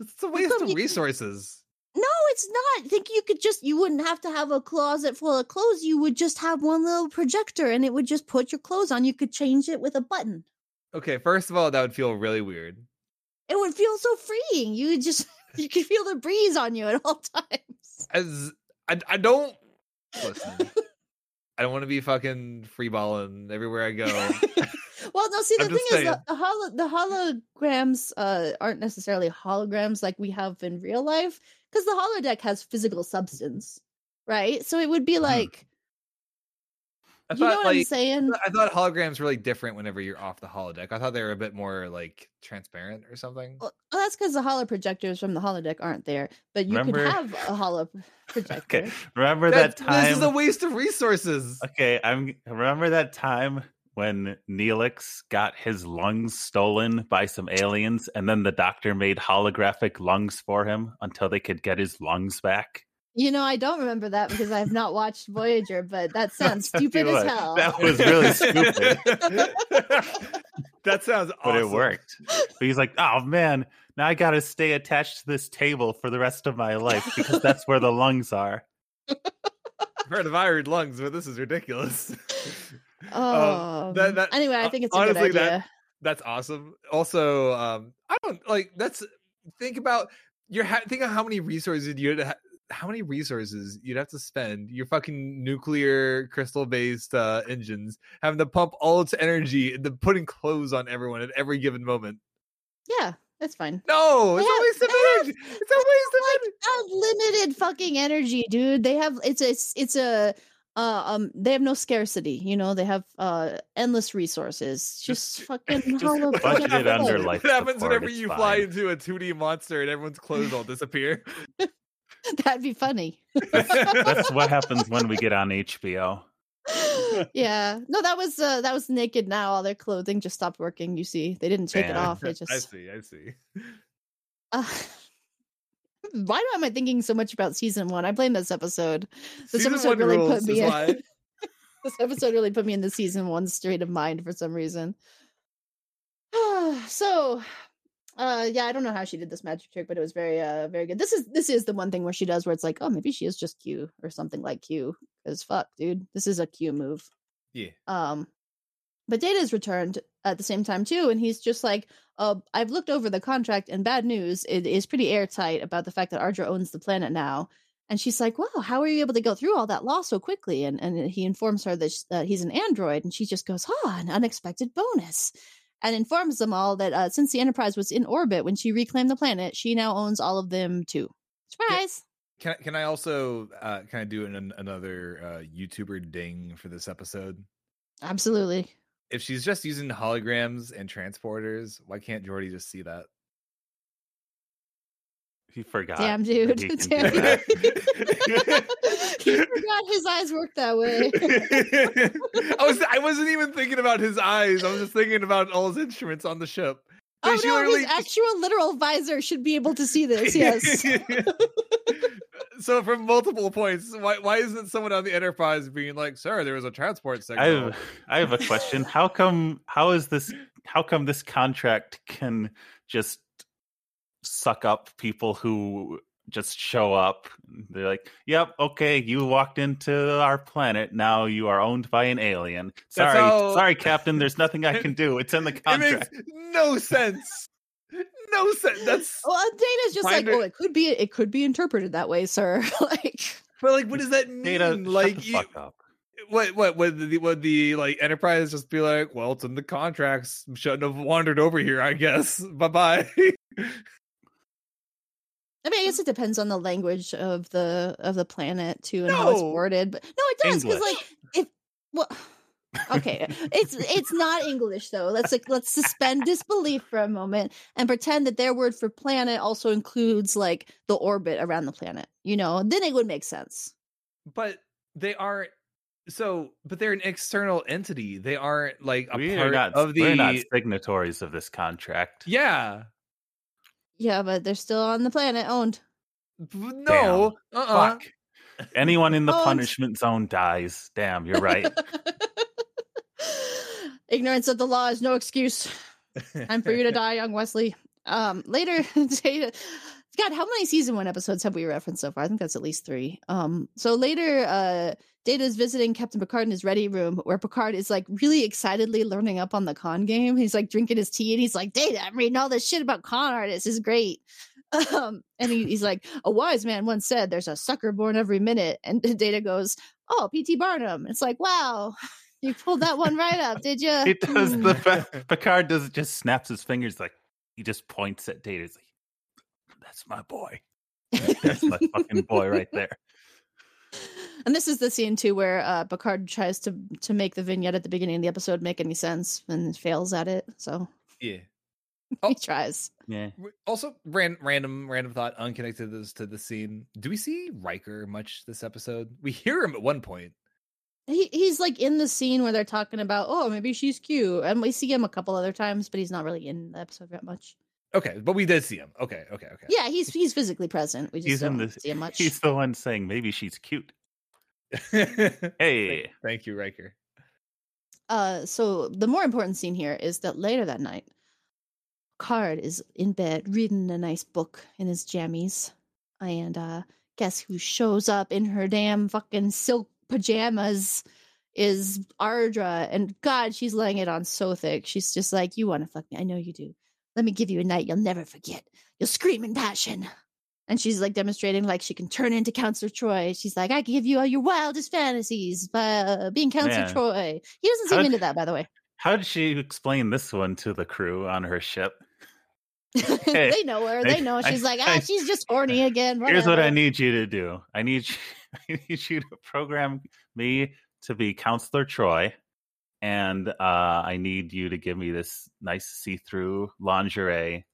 S2: It's a waste of resources.
S1: No, it's not. I think you could just you wouldn't have to have a closet full of clothes. You would just have one little projector and it would just put your clothes on. You could change it with a button.
S2: Okay, first of all, that would feel really weird.
S1: It would feel so freeing. You would just you can feel the breeze on you at all times.
S2: As I, I don't listen. I don't want to be fucking freeballing everywhere I go.
S1: well, no, see the thing is the, the, holo- the holograms uh, aren't necessarily holograms like we have in real life because the holodeck has physical substance, right? So it would be hmm. like
S2: I you thought, know what like, I'm saying? I thought holograms were like different whenever you're off the holodeck. I thought they were a bit more like transparent or something.
S1: Well, that's because the holo projectors from the holodeck aren't there. But you remember... could have a holo projector.
S3: okay, remember that, that time?
S2: This is a waste of resources.
S3: Okay, I'm remember that time when Neelix got his lungs stolen by some aliens, and then the doctor made holographic lungs for him until they could get his lungs back.
S1: You know, I don't remember that because I have not watched Voyager, but that sounds stupid as hell.
S3: That was really stupid.
S2: that sounds awesome.
S3: But it worked. But he's like, oh man, now I got to stay attached to this table for the rest of my life because that's where the lungs are.
S2: I've heard of iron lungs, but this is ridiculous.
S1: Oh, um, that, that, anyway, I think it's honestly, a good idea.
S2: That, that's awesome. Also, um, I don't like. That's think about you're ha- think of how many resources you ha- how many resources you'd have to spend your fucking nuclear crystal based uh, engines having to pump all its energy into putting clothes on everyone at every given moment.
S1: Yeah, that's fine.
S2: No, it's always the energy. It's always the
S1: like unlimited fucking energy, dude. They have it's a it's a uh, um they have no scarcity you know they have uh endless resources just, just fucking just
S3: budget it under life
S2: what happens whenever you fine. fly into a 2d monster and everyone's clothes all disappear
S1: That'd be funny.
S3: that's, that's what happens when we get on HBO.
S1: yeah. No, that was uh that was naked now. All their clothing just stopped working. You see, they didn't take Damn. it off. It just
S2: I see, I see.
S1: Uh, why am I thinking so much about season one? I blame this episode. This season episode really put me in, this episode really put me in the season one state of mind for some reason. so uh yeah, I don't know how she did this magic trick, but it was very uh very good. This is this is the one thing where she does where it's like, oh, maybe she is just Q or something like Q. Because fuck, dude, this is a Q move.
S2: Yeah.
S1: Um, but Data is returned at the same time too, and he's just like, uh, I've looked over the contract, and bad news, it is pretty airtight about the fact that Ardra owns the planet now. And she's like, "Wow, how are you able to go through all that law so quickly?" And and he informs her that uh, he's an android, and she just goes, "Oh, an unexpected bonus." And informs them all that uh, since the Enterprise was in orbit when she reclaimed the planet, she now owns all of them too. Surprise!
S2: Can can I also uh, can I do an, another uh, YouTuber ding for this episode?
S1: Absolutely.
S2: If she's just using holograms and transporters, why can't Geordi just see that?
S3: He forgot.
S1: Damn, dude. He, Damn. he forgot his eyes work that way.
S2: I was I wasn't even thinking about his eyes. I was just thinking about all his instruments on the ship.
S1: oh no, literally... his actual literal visor should be able to see this. Yes.
S2: so from multiple points, why why isn't someone on the Enterprise being like, "Sir, there was a transport signal"?
S3: I have, I have a question. How come? How is this? How come this contract can just suck up people who just show up. They're like, "Yep, okay, you walked into our planet. Now you are owned by an alien." Sorry, how... sorry, Captain. There's nothing I can do. It's in the contract.
S2: It makes no sense. No sense. That's
S1: well, Data's just like, "Oh, it could be. It could be interpreted that way, sir." like,
S2: but like, what does that mean?
S3: Data,
S2: like,
S3: you, fuck up.
S2: What what would the would the like enterprise just be like? Well, it's in the contracts. Shouldn't have wandered over here. I guess. Bye bye.
S1: I mean, I guess mm. it depends on the language of the of the planet too, and no. how it's worded. But no, it does because like if well, Okay, it's it's not English though. Let's like let's suspend disbelief for a moment and pretend that their word for planet also includes like the orbit around the planet. You know, then it would make sense.
S2: But they aren't so but they're an external entity. They aren't like a
S3: we
S2: part
S3: are not,
S2: of the
S3: we're not signatories of this contract.
S2: Yeah.
S1: Yeah, but they're still on the planet owned.
S2: No. Uh-uh.
S3: Fuck. Anyone in the
S1: Owned.
S3: punishment zone dies. Damn, you're right.
S1: Ignorance of the law is no excuse. Time for you to die, young Wesley. Um, later, Data. God, how many season one episodes have we referenced so far? I think that's at least three. Um, so later, uh, Data is visiting Captain Picard in his ready room, where Picard is like really excitedly learning up on the con game. He's like drinking his tea, and he's like, "Data, I'm reading all this shit about con artists. This is great." Um, and he, he's like, "A wise man once said, there's a sucker born every minute." And Data goes, "Oh, P.T. Barnum." It's like, wow, you pulled that one right up, did you?
S3: He does
S1: Hmm.
S3: the be- Picard does just snaps his fingers like he just points at Data. He's like, "That's my boy. That's my fucking boy right there."
S1: And this is the scene too where uh, Picard tries to to make the vignette at the beginning of the episode make any sense and fails at it. So
S2: Yeah.
S1: he
S2: Oh.
S1: tries.
S3: Yeah,
S2: Also, ran, random random thought unconnected to this to the scene. Do we see Riker much this episode? We hear him at one point.
S1: He he's like in the scene where they're talking about oh maybe she's cute, and we see him a couple other times, but he's not really in the episode that much.
S2: Okay, but we did see him. Okay, okay, okay.
S1: Yeah, he's he's physically present. We just
S3: he's
S1: don't
S3: the.
S1: see him much.
S3: He's the one saying maybe she's cute.
S2: Thank-
S3: Hey,
S2: Thank you, Riker.
S1: Uh, so the more important scene here is that later that night, Card is in bed reading a nice book in his jammies, and uh, guess who shows up in her damn fucking silk pajamas? Is Ardra, and God, she's laying it on so thick. She's just like, "You want to fuck me? I know you do. Let me give you a night you'll never forget. You'll scream in passion." And she's like demonstrating like she can turn into Counselor Troi. She's like, I can give you all your wildest fantasies by uh, being Counselor
S3: Man.
S1: Troi. He doesn't seem
S3: How'd-
S1: into that, by the way.
S3: how did she explain this one to the crew on her ship? Hey,
S1: they know her. They
S3: I-
S1: know.
S3: I-
S1: She's like, ah,
S3: I-
S1: she's just horny again.
S3: Here's what I need you to do. I need you, I need you to program me to be Counselor Troi, and uh, I need you to give me this nice see-through lingerie.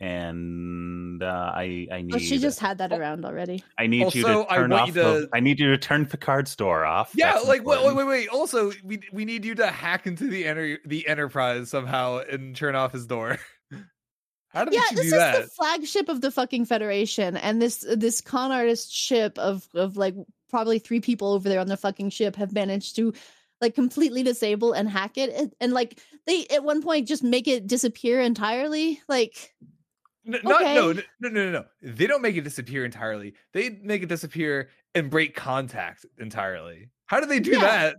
S3: And uh, I, I need.
S1: Oh, she just had that
S2: Oh.
S1: around already.
S3: I need you to turn
S2: want
S3: off.
S2: you
S3: the- I need you to turn Picard's store off.
S2: Yeah,
S3: That's
S2: like wait, wait, wait, wait. Also, we we need you to hack into the enter the Enterprise somehow and turn off his door. How did
S1: Yeah, this
S2: do
S1: is
S2: that?
S1: the flagship of the fucking Federation, and this this con artist ship of of like probably three people over there on the fucking ship have managed to like completely disable and hack it, and, and like they at one point just make it disappear entirely. Like
S2: N- not, no, no, no, no, no. They don't make it disappear entirely. They make it disappear and break contact entirely. How do they do
S1: Yeah.
S2: that?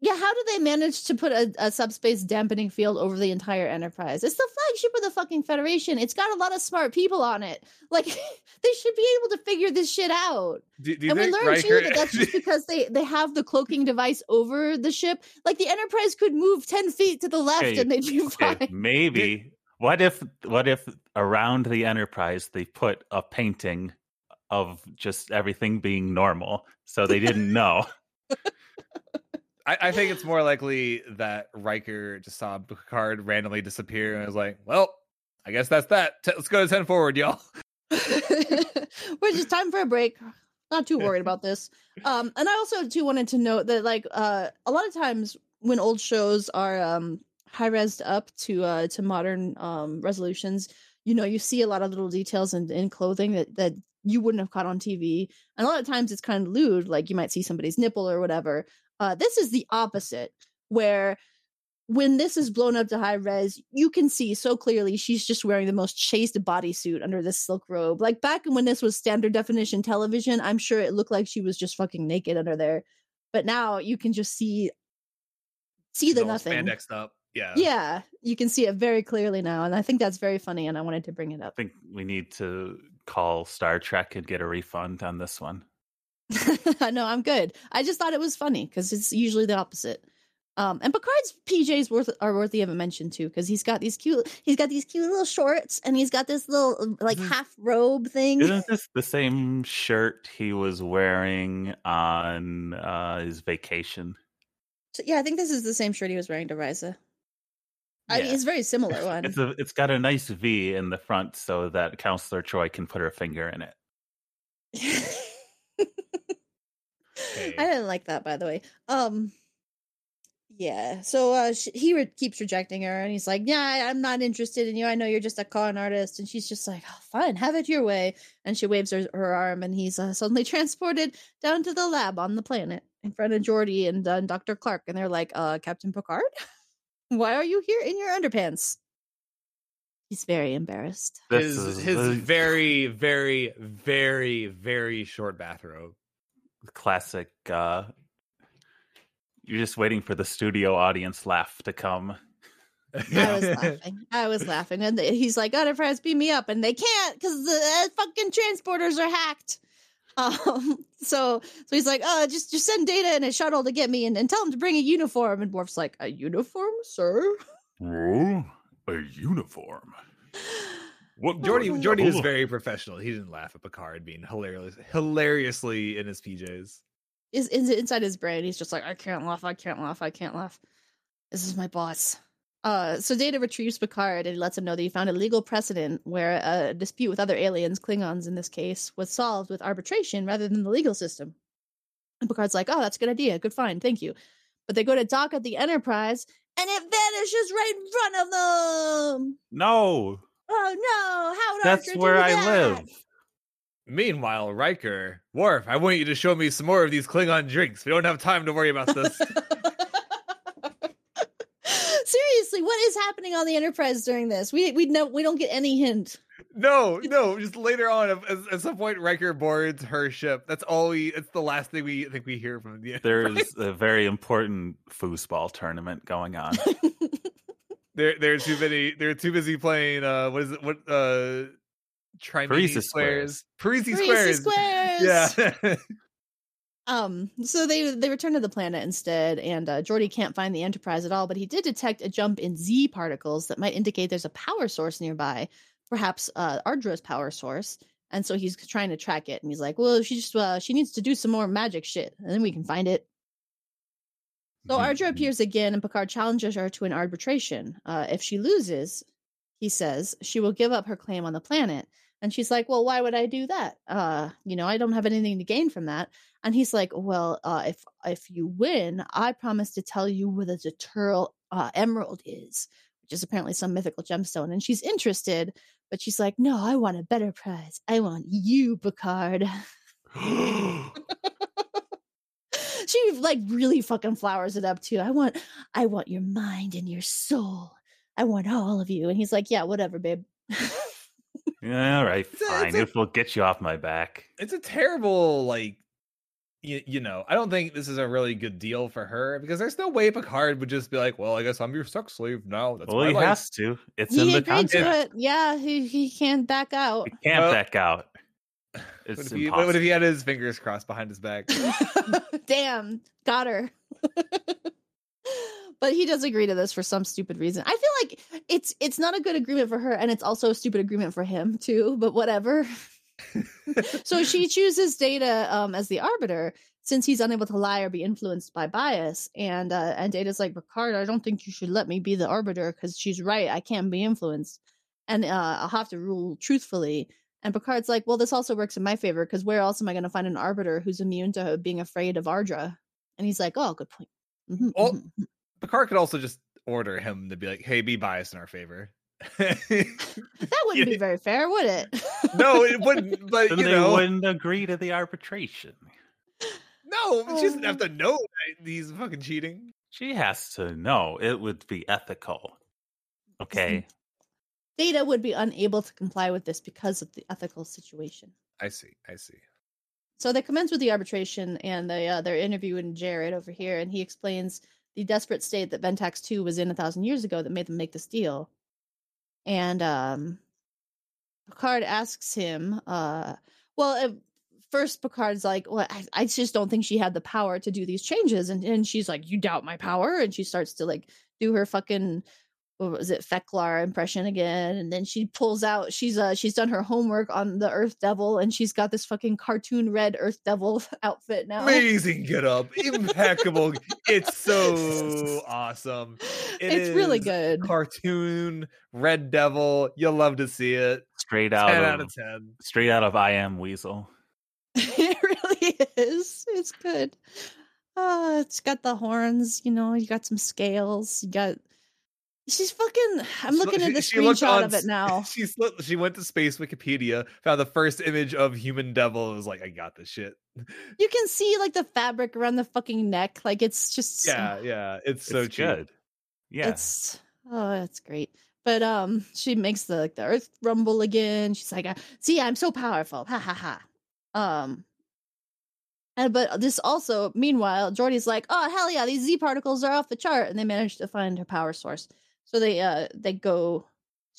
S1: Yeah, how do they manage to put a, a subspace dampening field over the entire Enterprise? It's the flagship of the fucking Federation. It's got a lot of smart people on it. Like they should be able to figure this shit out.
S2: Do, do
S1: and we
S2: think
S1: learned too that that's just because they they have the cloaking device over the ship. Like the Enterprise could move ten feet to the left
S3: Okay,
S1: and they'd be
S3: Okay,
S1: fine.
S3: maybe. What if what if around the Enterprise they put a painting of just everything being normal, so they didn't know?
S2: I, I think it's more likely that Riker just saw Picard randomly disappear and was like, "Well, I guess that's that. T- let's go to ten forward, y'all."
S1: We're just time for a break. Not too worried about this. Um, and I also too wanted to note that like uh, a lot of times when old shows are um, high resed up to uh, to modern um, resolutions, you know, you see a lot of little details in, in clothing that that you wouldn't have caught on TV. And a lot of times it's kind of lewd, like you might see somebody's nipple or whatever. Uh, this is the opposite, where when this is blown up to high res, you can see so clearly she's just wearing the most chaste bodysuit under this silk robe. Like back when this was standard definition television, I'm sure it looked like she was just fucking naked under there. But now you can just see see the nothing.
S2: Spandexed up. Yeah.
S1: Yeah, you can see it very clearly now, and I think that's very funny. And I wanted to bring it up.
S3: I think we need to call Star Trek and get a refund on this one.
S1: no, I'm good. I just thought it was funny because it's usually the opposite. Um, and Picard's PJs worth are worthy of a mention too because he's got these cute he's got these cute little shorts and he's got this little like
S3: Mhm.
S1: half robe thing.
S3: Isn't this the same shirt he was wearing on uh, his vacation?
S1: yeah, I think this is the same shirt he was wearing to Risa. I mean, it's very similar one.
S3: It's a, it's got a nice V in the front so that Counselor Troi can put her finger in it.
S1: hey. I didn't like that, by the way. Um, yeah. So uh, she, he re- keeps rejecting her, and he's like, "Yeah, I'm not interested in you. I know you're just a con artist." And she's just like, oh, "Fine, have it your way." And she waves her, her arm, and he's uh, suddenly transported down to the lab on the planet in front of Geordi and uh, Doctor Clark, and they're like, "Uh, Captain Picard, why are you here in your underpants?" He's very embarrassed.
S2: His his very very very very short bathrobe.
S3: Classic uh you're just waiting for the studio audience laugh to come.
S1: I was laughing. I was laughing, and he's like, "Enterprise, beam me up," and they can't because the uh, fucking transporters are hacked. Um, so so he's like, "Oh, just just send Data in a shuttle to get me, and, and tell him to bring a uniform." And Worf's like, "A uniform, sir?
S3: Oh, a uniform."
S2: What Jordy Geordi is very professional. He didn't laugh at Picard being hilarious, hilariously in his PJs
S1: is, is inside his brain. He's just like, I can't laugh, I can't laugh, I can't laugh. This is my boss. Uh, so Data retrieves Picard and he lets him know that he found a legal precedent where a dispute with other aliens, Klingons in this case, was solved with arbitration rather than the legal system. And Picard's like, "Oh, that's a good idea. Good find. Thank you." But they go to dock at the Enterprise, and it vanishes right in front of them.
S3: No.
S1: Oh no! How
S3: That's where I live.
S2: Meanwhile, Riker, Worf, I want you to show me some more of these Klingon drinks. We don't have time to worry about this.
S1: Seriously, what is happening on the Enterprise during this? We we know we don't get any hint.
S2: No, no. Just later on, at, at some point, Riker boards her ship. That's all we. It's the last thing we think we hear from the.
S3: There's a very important foosball tournament going on.
S2: they're they're too many. They're too busy playing. Uh, what is it? What uh Trimini squares. Parrises squares.
S1: squares.
S2: Yeah.
S1: um. So they they return to the planet instead, and uh, Geordi can't find the Enterprise at all. But he did detect a jump in Z particles that might indicate there's a power source nearby, perhaps uh, Ardra's power source. And so he's trying to track it, and he's like, "Well, she just uh, she needs to do some more magic shit, and then we can find it." So mm-hmm. Ardra appears again, and Picard challenges her to an arbitration. Uh, if she loses, he says she will give up her claim on the planet and she's like, "Well, why would I do that? Uh, you know, I don't have anything to gain from that." And he's like, "Well, uh, if if you win, I promise to tell you where the Turl uh, Emerald is, which is apparently some mythical gemstone." And she's interested, but she's like, "No, I want a better prize. I want you, Picard." she like really fucking flowers it up too. I want, I want your mind and your soul. I want all of you. And he's like, "Yeah, whatever, babe."
S3: Yeah, all right, it's fine. A, if we'll get you off my back.
S2: It's a terrible, like, you, you know, I don't think this is a really good deal for her because there's no way Picard would just be like, well, I guess I'm your sex slave now.
S3: That's well, he life. has to. It's he in the
S1: contract. To it. Yeah, he, he can't back out.
S3: He can't well, back out.
S2: It's what if, he, what if he had his fingers crossed behind his back?
S1: Damn, got her but he does agree to this for some stupid reason. I feel like it's it's not a good agreement for her, and it's also a stupid agreement for him too. But whatever. so she chooses Data um, as the arbiter since he's unable to lie or be influenced by bias. And uh, and Data's like, Picard, I don't think you should let me be the arbiter because she's right. I can't be influenced, and uh, I'll have to rule truthfully. And Picard's like, well, this also works in my favor because where else am I going to find an arbiter who's immune to being afraid of Ardra? And he's like, oh, good point. Mm-hmm,
S2: well, mm-hmm. Picard could also just order him to be like, "Hey, be biased in our favor."
S1: that wouldn't be very fair, would it?
S2: no, it wouldn't. But then you know,
S3: wouldn't agree to the arbitration.
S2: No, she doesn't have to know that he's fucking cheating.
S3: She has to know. It would be ethical. Okay.
S1: Data would be unable to comply with this because of the ethical situation.
S2: I see. I see.
S1: So they commence with the arbitration, and they uh, they're interviewing Jared over here, and he explains the desperate state that Ventax 2 was in a thousand years ago that made them make this deal. And um, Picard asks him, uh, well, first Picard's like, well, I, I, just don't think she had the power to do these changes. And, and she's like, you doubt my power? And she starts to like do her fucking what was it Fek'lhr impression again and then she pulls out she's uh she's done her homework on the earth devil and she's got this fucking cartoon red earth devil outfit now.
S2: Amazing get up impeccable it's so awesome.
S1: It it's really good.
S2: cartoon red devil you'll love to see it.
S3: Straight out 10 of, out of 10 straight out of i am weasel.
S1: It really is it's good. Uh it's got the horns you know you got some scales you got She's fucking. I'm looking at the she, screenshot on, of it now.
S2: She she went to space Wikipedia, found the first image of human devil, and was like, "I got this shit."
S1: You can see like the fabric around the fucking neck, like it's just.
S2: Yeah, yeah, it's so it's good.
S3: Yeah,
S1: it's oh, that's great. But um, she makes the like, the earth rumble again. She's like, "See, I'm so powerful." Ha ha ha. Um, and but this also, meanwhile, Geordi's like, "Oh hell yeah, these Z particles are off the chart," and they managed to find her power source. So they uh they go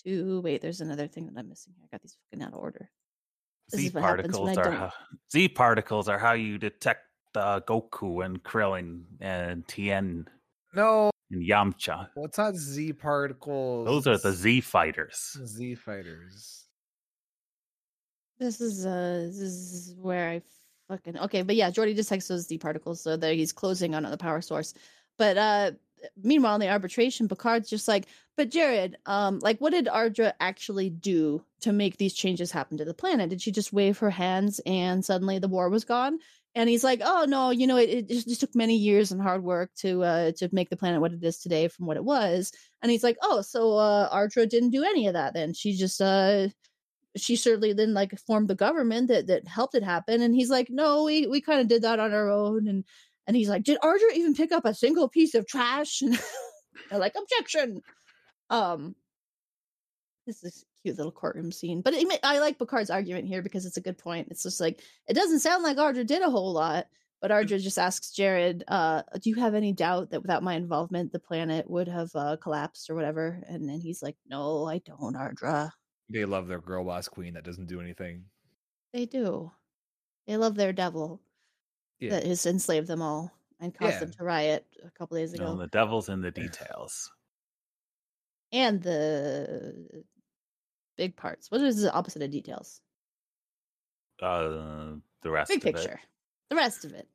S1: to wait. There's another thing that I'm missing. I got these fucking out of order.
S3: This Z particles are how, Z particles are how you detect uh, Goku and Krillin and Tien.
S2: No,
S3: and Yamcha.
S2: What's well, not Z particles?
S3: Those are the Z fighters.
S2: Z fighters.
S1: This is uh this is where I fucking okay, but yeah, Geordi detects those Z particles, so that he's closing on the power source. But uh meanwhile in the arbitration picard's just like but jared um like what did ardra actually do to make these changes happen to the planet? Did she just wave her hands and suddenly the war was gone? And he's like oh no you know it, it just, took many years and hard work to uh to make the planet what it is today from what it was. And he's like oh so uh ardra didn't do any of that then? She just uh she certainly then like formed the government that that helped it happen? And he's like no we we kind of did that on our own and and he's like, Did Ardra even pick up a single piece of trash? And they're like, Objection. Um, this is a cute little courtroom scene. But it, I like Picard's argument here because it's a good point. It's just like, it doesn't sound like Ardra did a whole lot. But Ardra just asks Jared, uh, do you have any doubt that without my involvement, the planet would have uh, collapsed or whatever? And then he's like, no, I don't, Ardra.
S2: They love their girl boss queen that doesn't do anything.
S1: They do. They love their devil yeah. that has enslaved them all and caused yeah. them to riot a couple days ago.
S3: No, the devil's in the details.
S1: And the big parts. What is the opposite of details?
S3: Uh, the rest.
S1: Big picture. It. The rest of it.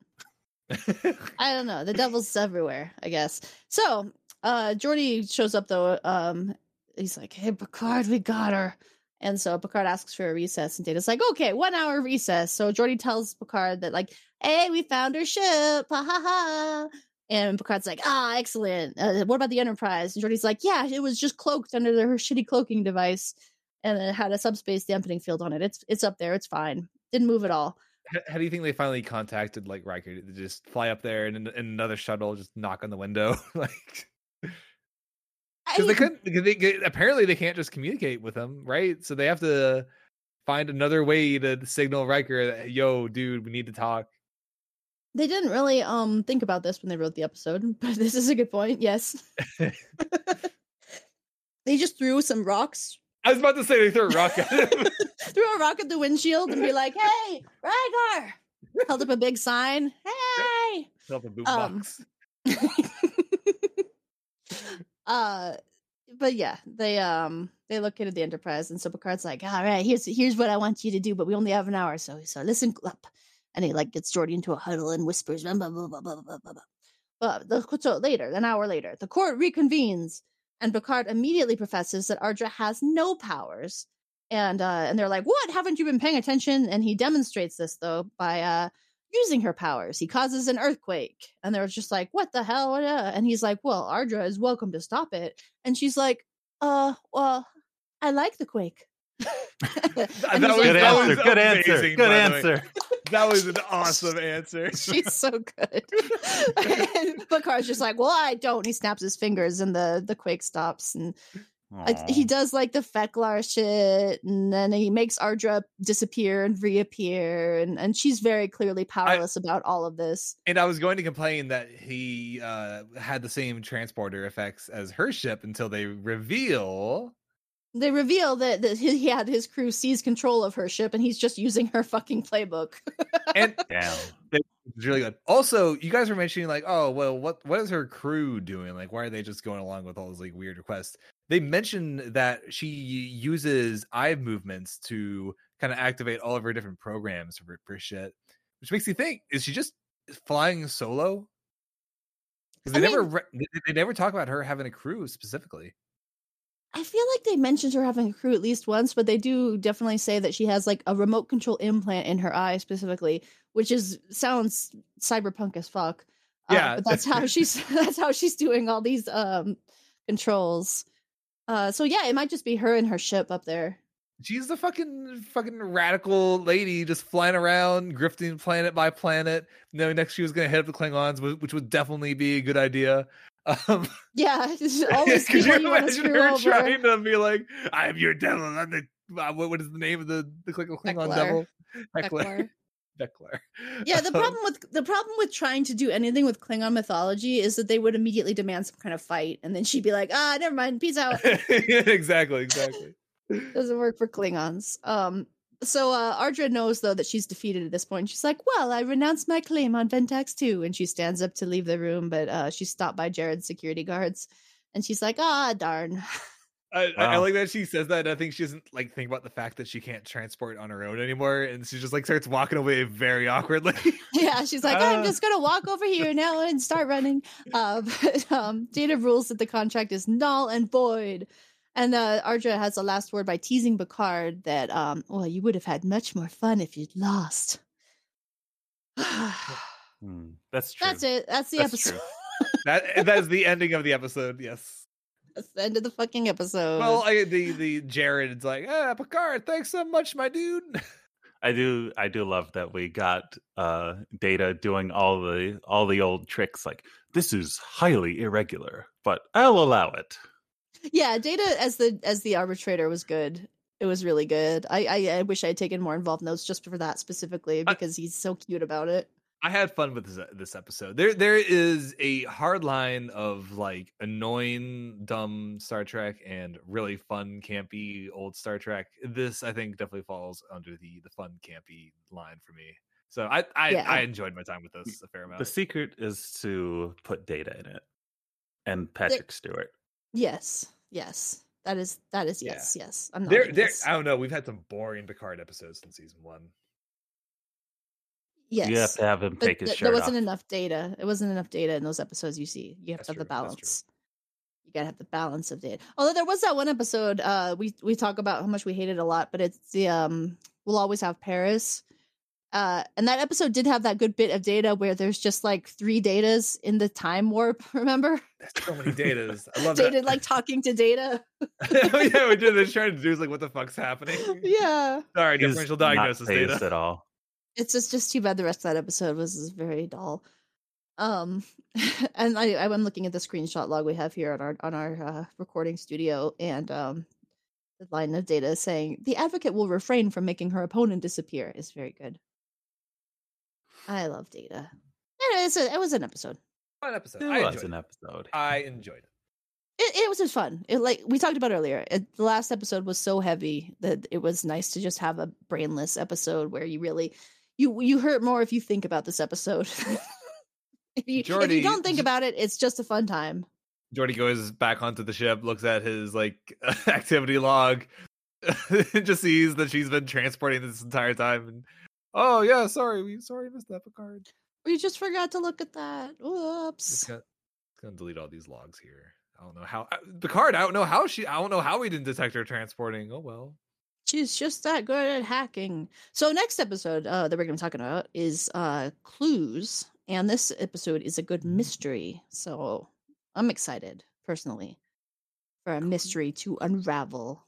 S1: I don't know. The devil's everywhere, I guess. So, uh Geordi shows up though. Um, he's like, "Hey, Picard, we got her." And so Picard asks for a recess, and Data's like, okay, one hour recess. So Geordi tells Picard that, like, hey, we found her ship. Ha ha ha. And Picard's like, ah, excellent. Uh, what about the Enterprise? And Geordi's like, yeah, it was just cloaked under her shitty cloaking device, and it had a subspace dampening field on it. It's it's up there. It's fine. Didn't move at all.
S2: How, how do you think they finally contacted like Riker to just fly up there and in another shuttle, just knock on the window, like? Because they couldn't. Cause They, apparently, they can't just communicate with him, right? So they have to find another way to signal Riker that, "Yo, dude, we need to talk."
S1: They didn't really um think about this when they wrote the episode, but this is a good point. Yes, they just threw some rocks.
S2: I was about to say they threw a rock at him.
S1: threw a rock at the windshield and be like, "Hey, Riker!" Held up a big sign. Hey,
S2: held up a boom um, box.
S1: Uh, but yeah, they um they located the Enterprise, and so Picard's like, "All right, here's here's what I want you to do, but we only have an hour, so so listen up." And he like gets Geordi into a huddle and whispers, blah blah blah blah blah blah blah. But the, so later, an hour later, the court reconvenes, and Picard immediately professes that Ardra has no powers. And uh, and they're like, "What? Haven't you been paying attention?" And he demonstrates this though by uh, using her powers. He causes an earthquake. And they're just like, what the hell? And he's like, well, Ardra is welcome to stop it. And she's like, uh, well, I like the quake.
S3: that, was, good that answer. Good answer. Good answer.
S2: That was an awesome answer.
S1: She's so good. but Picard's just like, well, I don't. He snaps his fingers and the the quake stops. And like, he does like the Fek'lhr shit, and then he makes Ardra disappear and reappear, and and she's very clearly powerless I, about all of this.
S2: And I was going to complain that he uh, had the same transporter effects as her ship until they reveal.
S1: They reveal that, that he had his crew seize control of her ship, and he's just using her fucking playbook.
S2: and Damn. It's really good. Also, you guys were mentioning like, oh well, what what is her crew doing? Like, why are they just going along with all these like weird requests? They mentioned that she uses eye movements to kind of activate all of her different programs for, for shit, which makes you think: is she just flying solo? Because they I mean, never they never talk about her having a crew specifically.
S1: I feel like they mentioned her having a crew at least once, but they do definitely say that she has like a remote control implant in her eye specifically, which is sounds cyberpunk as fuck. Uh, yeah, but that's how she's that's how she's doing all these um controls. Uh, so yeah, it might just be her and her ship up there.
S2: She's the fucking fucking radical lady, just flying around, grifting planet by planet. Knowing next she was going to head up the Klingons, which would definitely be a good idea.
S1: Um, yeah, always
S2: could you, you imagine her over. trying to be like, "I am your devil." I'm the uh, what, what is the name of the the Klingon Beckler. devil?
S1: Beckler. Beckler. Yeah, the problem with the problem with trying to do anything with Klingon mythology is that they would immediately demand some kind of fight, and then she'd be like, "Ah, never mind, peace out."
S2: exactly, exactly.
S1: Doesn't work for Klingons. Um, so uh, Ardra knows though that she's defeated at this point. She's like, "Well, I renounce my claim on Ventax 2," and she stands up to leave the room, but uh, she's stopped by Jared's security guards, and she's like, "Ah, darn."
S2: I, wow. I, like that she says that. I think she doesn't like think about the fact that she can't transport on her own anymore, and she just like starts walking away very awkwardly.
S1: yeah, she's like, uh, "I'm just gonna walk over here now and start running." Uh, but, um, Data rules that the contract is null and void. And uh, Ardra has the last word by teasing Picard that, um, well, you would have had much more fun if you'd lost.
S3: mm, that's true.
S1: That's it. That's the that's episode.
S2: that that is the ending of the episode. Yes.
S1: That's the end of the fucking episode.
S2: Well, I, the the Jared's like, ah, Picard, thanks so much, my dude.
S3: I do I do love that we got uh data doing all the all the old tricks like this is highly irregular, but I'll allow it
S1: yeah, Data as the as the arbitrator was good. It was really good. I I, I wish I had taken more involved notes just for that specifically because I, he's so cute about it.
S2: I had fun with this this episode. There there is a hard line of like annoying dumb Star Trek and really fun campy old Star Trek. This I think definitely falls under the the fun campy line for me. So I I, yeah. I enjoyed my time with this a fair amount.
S3: The secret is to put data in it and Patrick the, Stewart.
S1: Yes, yes, that is that is yeah. yes, yes. I'm not.
S2: There, there. I don't know. We've had some boring Picard episodes in season one.
S1: Yes,
S3: you have to have him take his th-
S1: shirt. There wasn't off. enough data. It wasn't enough data in those episodes. You see, you have That's to have true. the balance. You gotta have the balance of data. Although there was that one episode, uh, we we talk about how much we hated a lot, but it's the um, we'll always have Paris uh, and that episode did have that good bit of data where there's just like three datas in the time warp. Remember?
S2: There's so many datas. I love
S1: data that. like talking to data.
S2: yeah, we did. They're trying to do is like, what the fuck's happening?
S1: Yeah.
S2: Sorry, He's differential diagnosis data
S3: at all.
S1: It's just just too bad the rest of that episode was very dull. Um, and I I'm looking at the screenshot log we have here on our on our uh, recording studio, and um, the line of data saying the advocate will refrain from making her opponent disappear is very good. I love Data. It, it was an episode.
S2: Fun episode.
S3: It
S2: I
S3: was an episode.
S2: I enjoyed it.
S1: It, it was just fun. It like we talked about earlier. It, the last episode was so heavy that it was nice to just have a brainless episode where you really you you hurt more if you think about this episode. if, you, Geordi, if you don't think about it, it's just a fun time.
S2: Geordi goes back onto the ship, looks at his like activity log, and just sees that she's been transporting this entire time, and Oh yeah, sorry, we sorry missed that Picard.
S1: We just forgot to look at that. Whoops. It's
S2: gonna, gonna delete all these logs here. I don't know how Picard. I don't know how she. I don't know how we didn't detect her transporting. Oh well.
S1: She's just that good at hacking. So next episode uh, that we're gonna be talking about is uh, clues, and this episode is a good mm. mystery. So I'm excited personally for a mystery to unravel.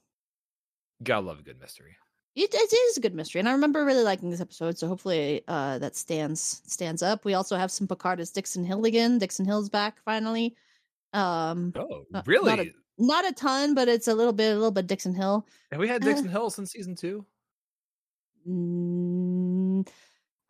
S2: Gotta love a good mystery.
S1: It, it is a good mystery, and I remember really liking this episode. So hopefully uh, that stands stands up. We also have some Picard as Dixon Hill again. Dixon Hill's back finally. Um,
S2: oh, really?
S1: Not a, not a, ton, but it's a little bit, a little bit Dixon Hill.
S2: Have we had uh Dixon uh, Hill since season two? Mm,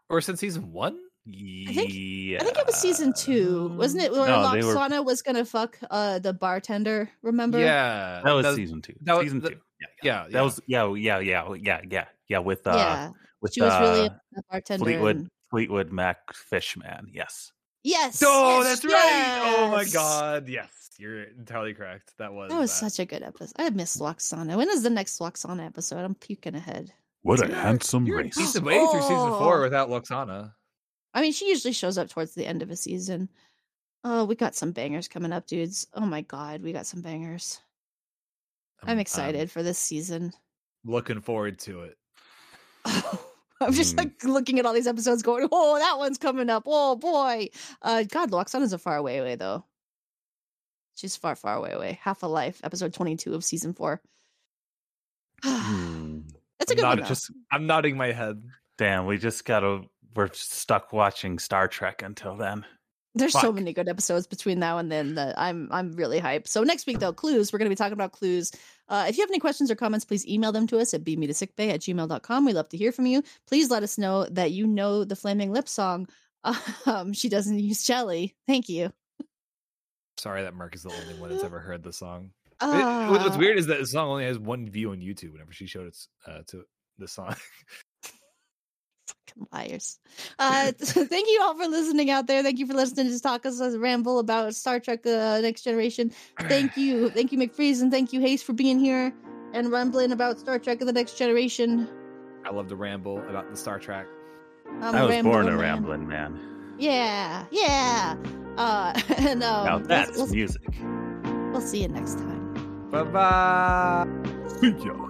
S2: or since season one?
S1: I think yeah. I think it was season two, wasn't it? Where no, Lwaxana were... was gonna fuck uh the bartender. Remember?
S2: Yeah,
S3: that was that, season two.
S2: That
S3: was season
S2: the,
S3: two.
S2: Yeah, yeah,
S3: that was yeah, yeah, yeah, yeah, yeah, yeah. With uh,
S1: yeah.
S3: with
S1: she was uh, really a bartender.
S3: Fleetwood
S1: and...
S3: Fleetwood Mac Fishman. Yes.
S1: Yes.
S2: Oh,
S1: yes,
S2: that's right. Oh my god. Yes, you're entirely correct. That was
S1: That was
S2: that.
S1: such a good episode. I miss Lwaxana. When is the next Lwaxana episode? I'm puking ahead.
S3: What a
S2: You're-
S3: handsome
S2: You're a
S3: race.
S2: decent way through season four without Lwaxana.
S1: I mean, she usually shows up towards the end of a season. Oh, we got some bangers coming up, dudes. Oh my god, we got some bangers. I'm excited for this season.
S2: looking forward to it.
S1: I'm just
S3: Mm.
S1: like looking at all these episodes going, oh, that one's coming up. Oh boy. Uh God, Lwaxana's a far away away though. She's far, far away away. Half a life, episode 22 of season four.
S3: Hmm.
S1: That's a
S2: I'm
S1: good one.
S2: nodding-
S1: though.
S3: Just
S2: I'm nodding my head.
S3: damn, we just gotta. We're stuck watching Star Trek until then.
S1: There's so many good episodes between now and then that I'm I'm really hyped. So next week though, clues. We're gonna be talking about clues. Uh, if you have any questions or comments, please email them to us at beatmetosickbay at gmail.com. We love to hear from you. Please let us know that you know the Flaming Lip song. Um, she doesn't use jelly. Thank you.
S2: Sorry that Mark is the only one that's ever heard the song. It-
S1: Uh,
S2: what's weird is that the song only has one view on YouTube whenever she showed it uh, to the song.
S1: fucking liars. Uh, thank you all for listening out there. Thank you for listening to talk us a ramble about Star Trek: uh, Next Generation. Thank you, thank you, McFreeze, and thank you, Hayes, for being here and rambling about Star Trek: and The Next Generation.
S2: I love to ramble about the Star Trek.
S1: I'm
S3: I was born a
S1: man.
S3: rambling man.
S1: Yeah, yeah. Uh, and um,
S3: now
S1: we'll-
S3: that's
S1: we'll,
S3: music.
S1: we'll see you next time.
S2: Bye bye.
S3: Yeah.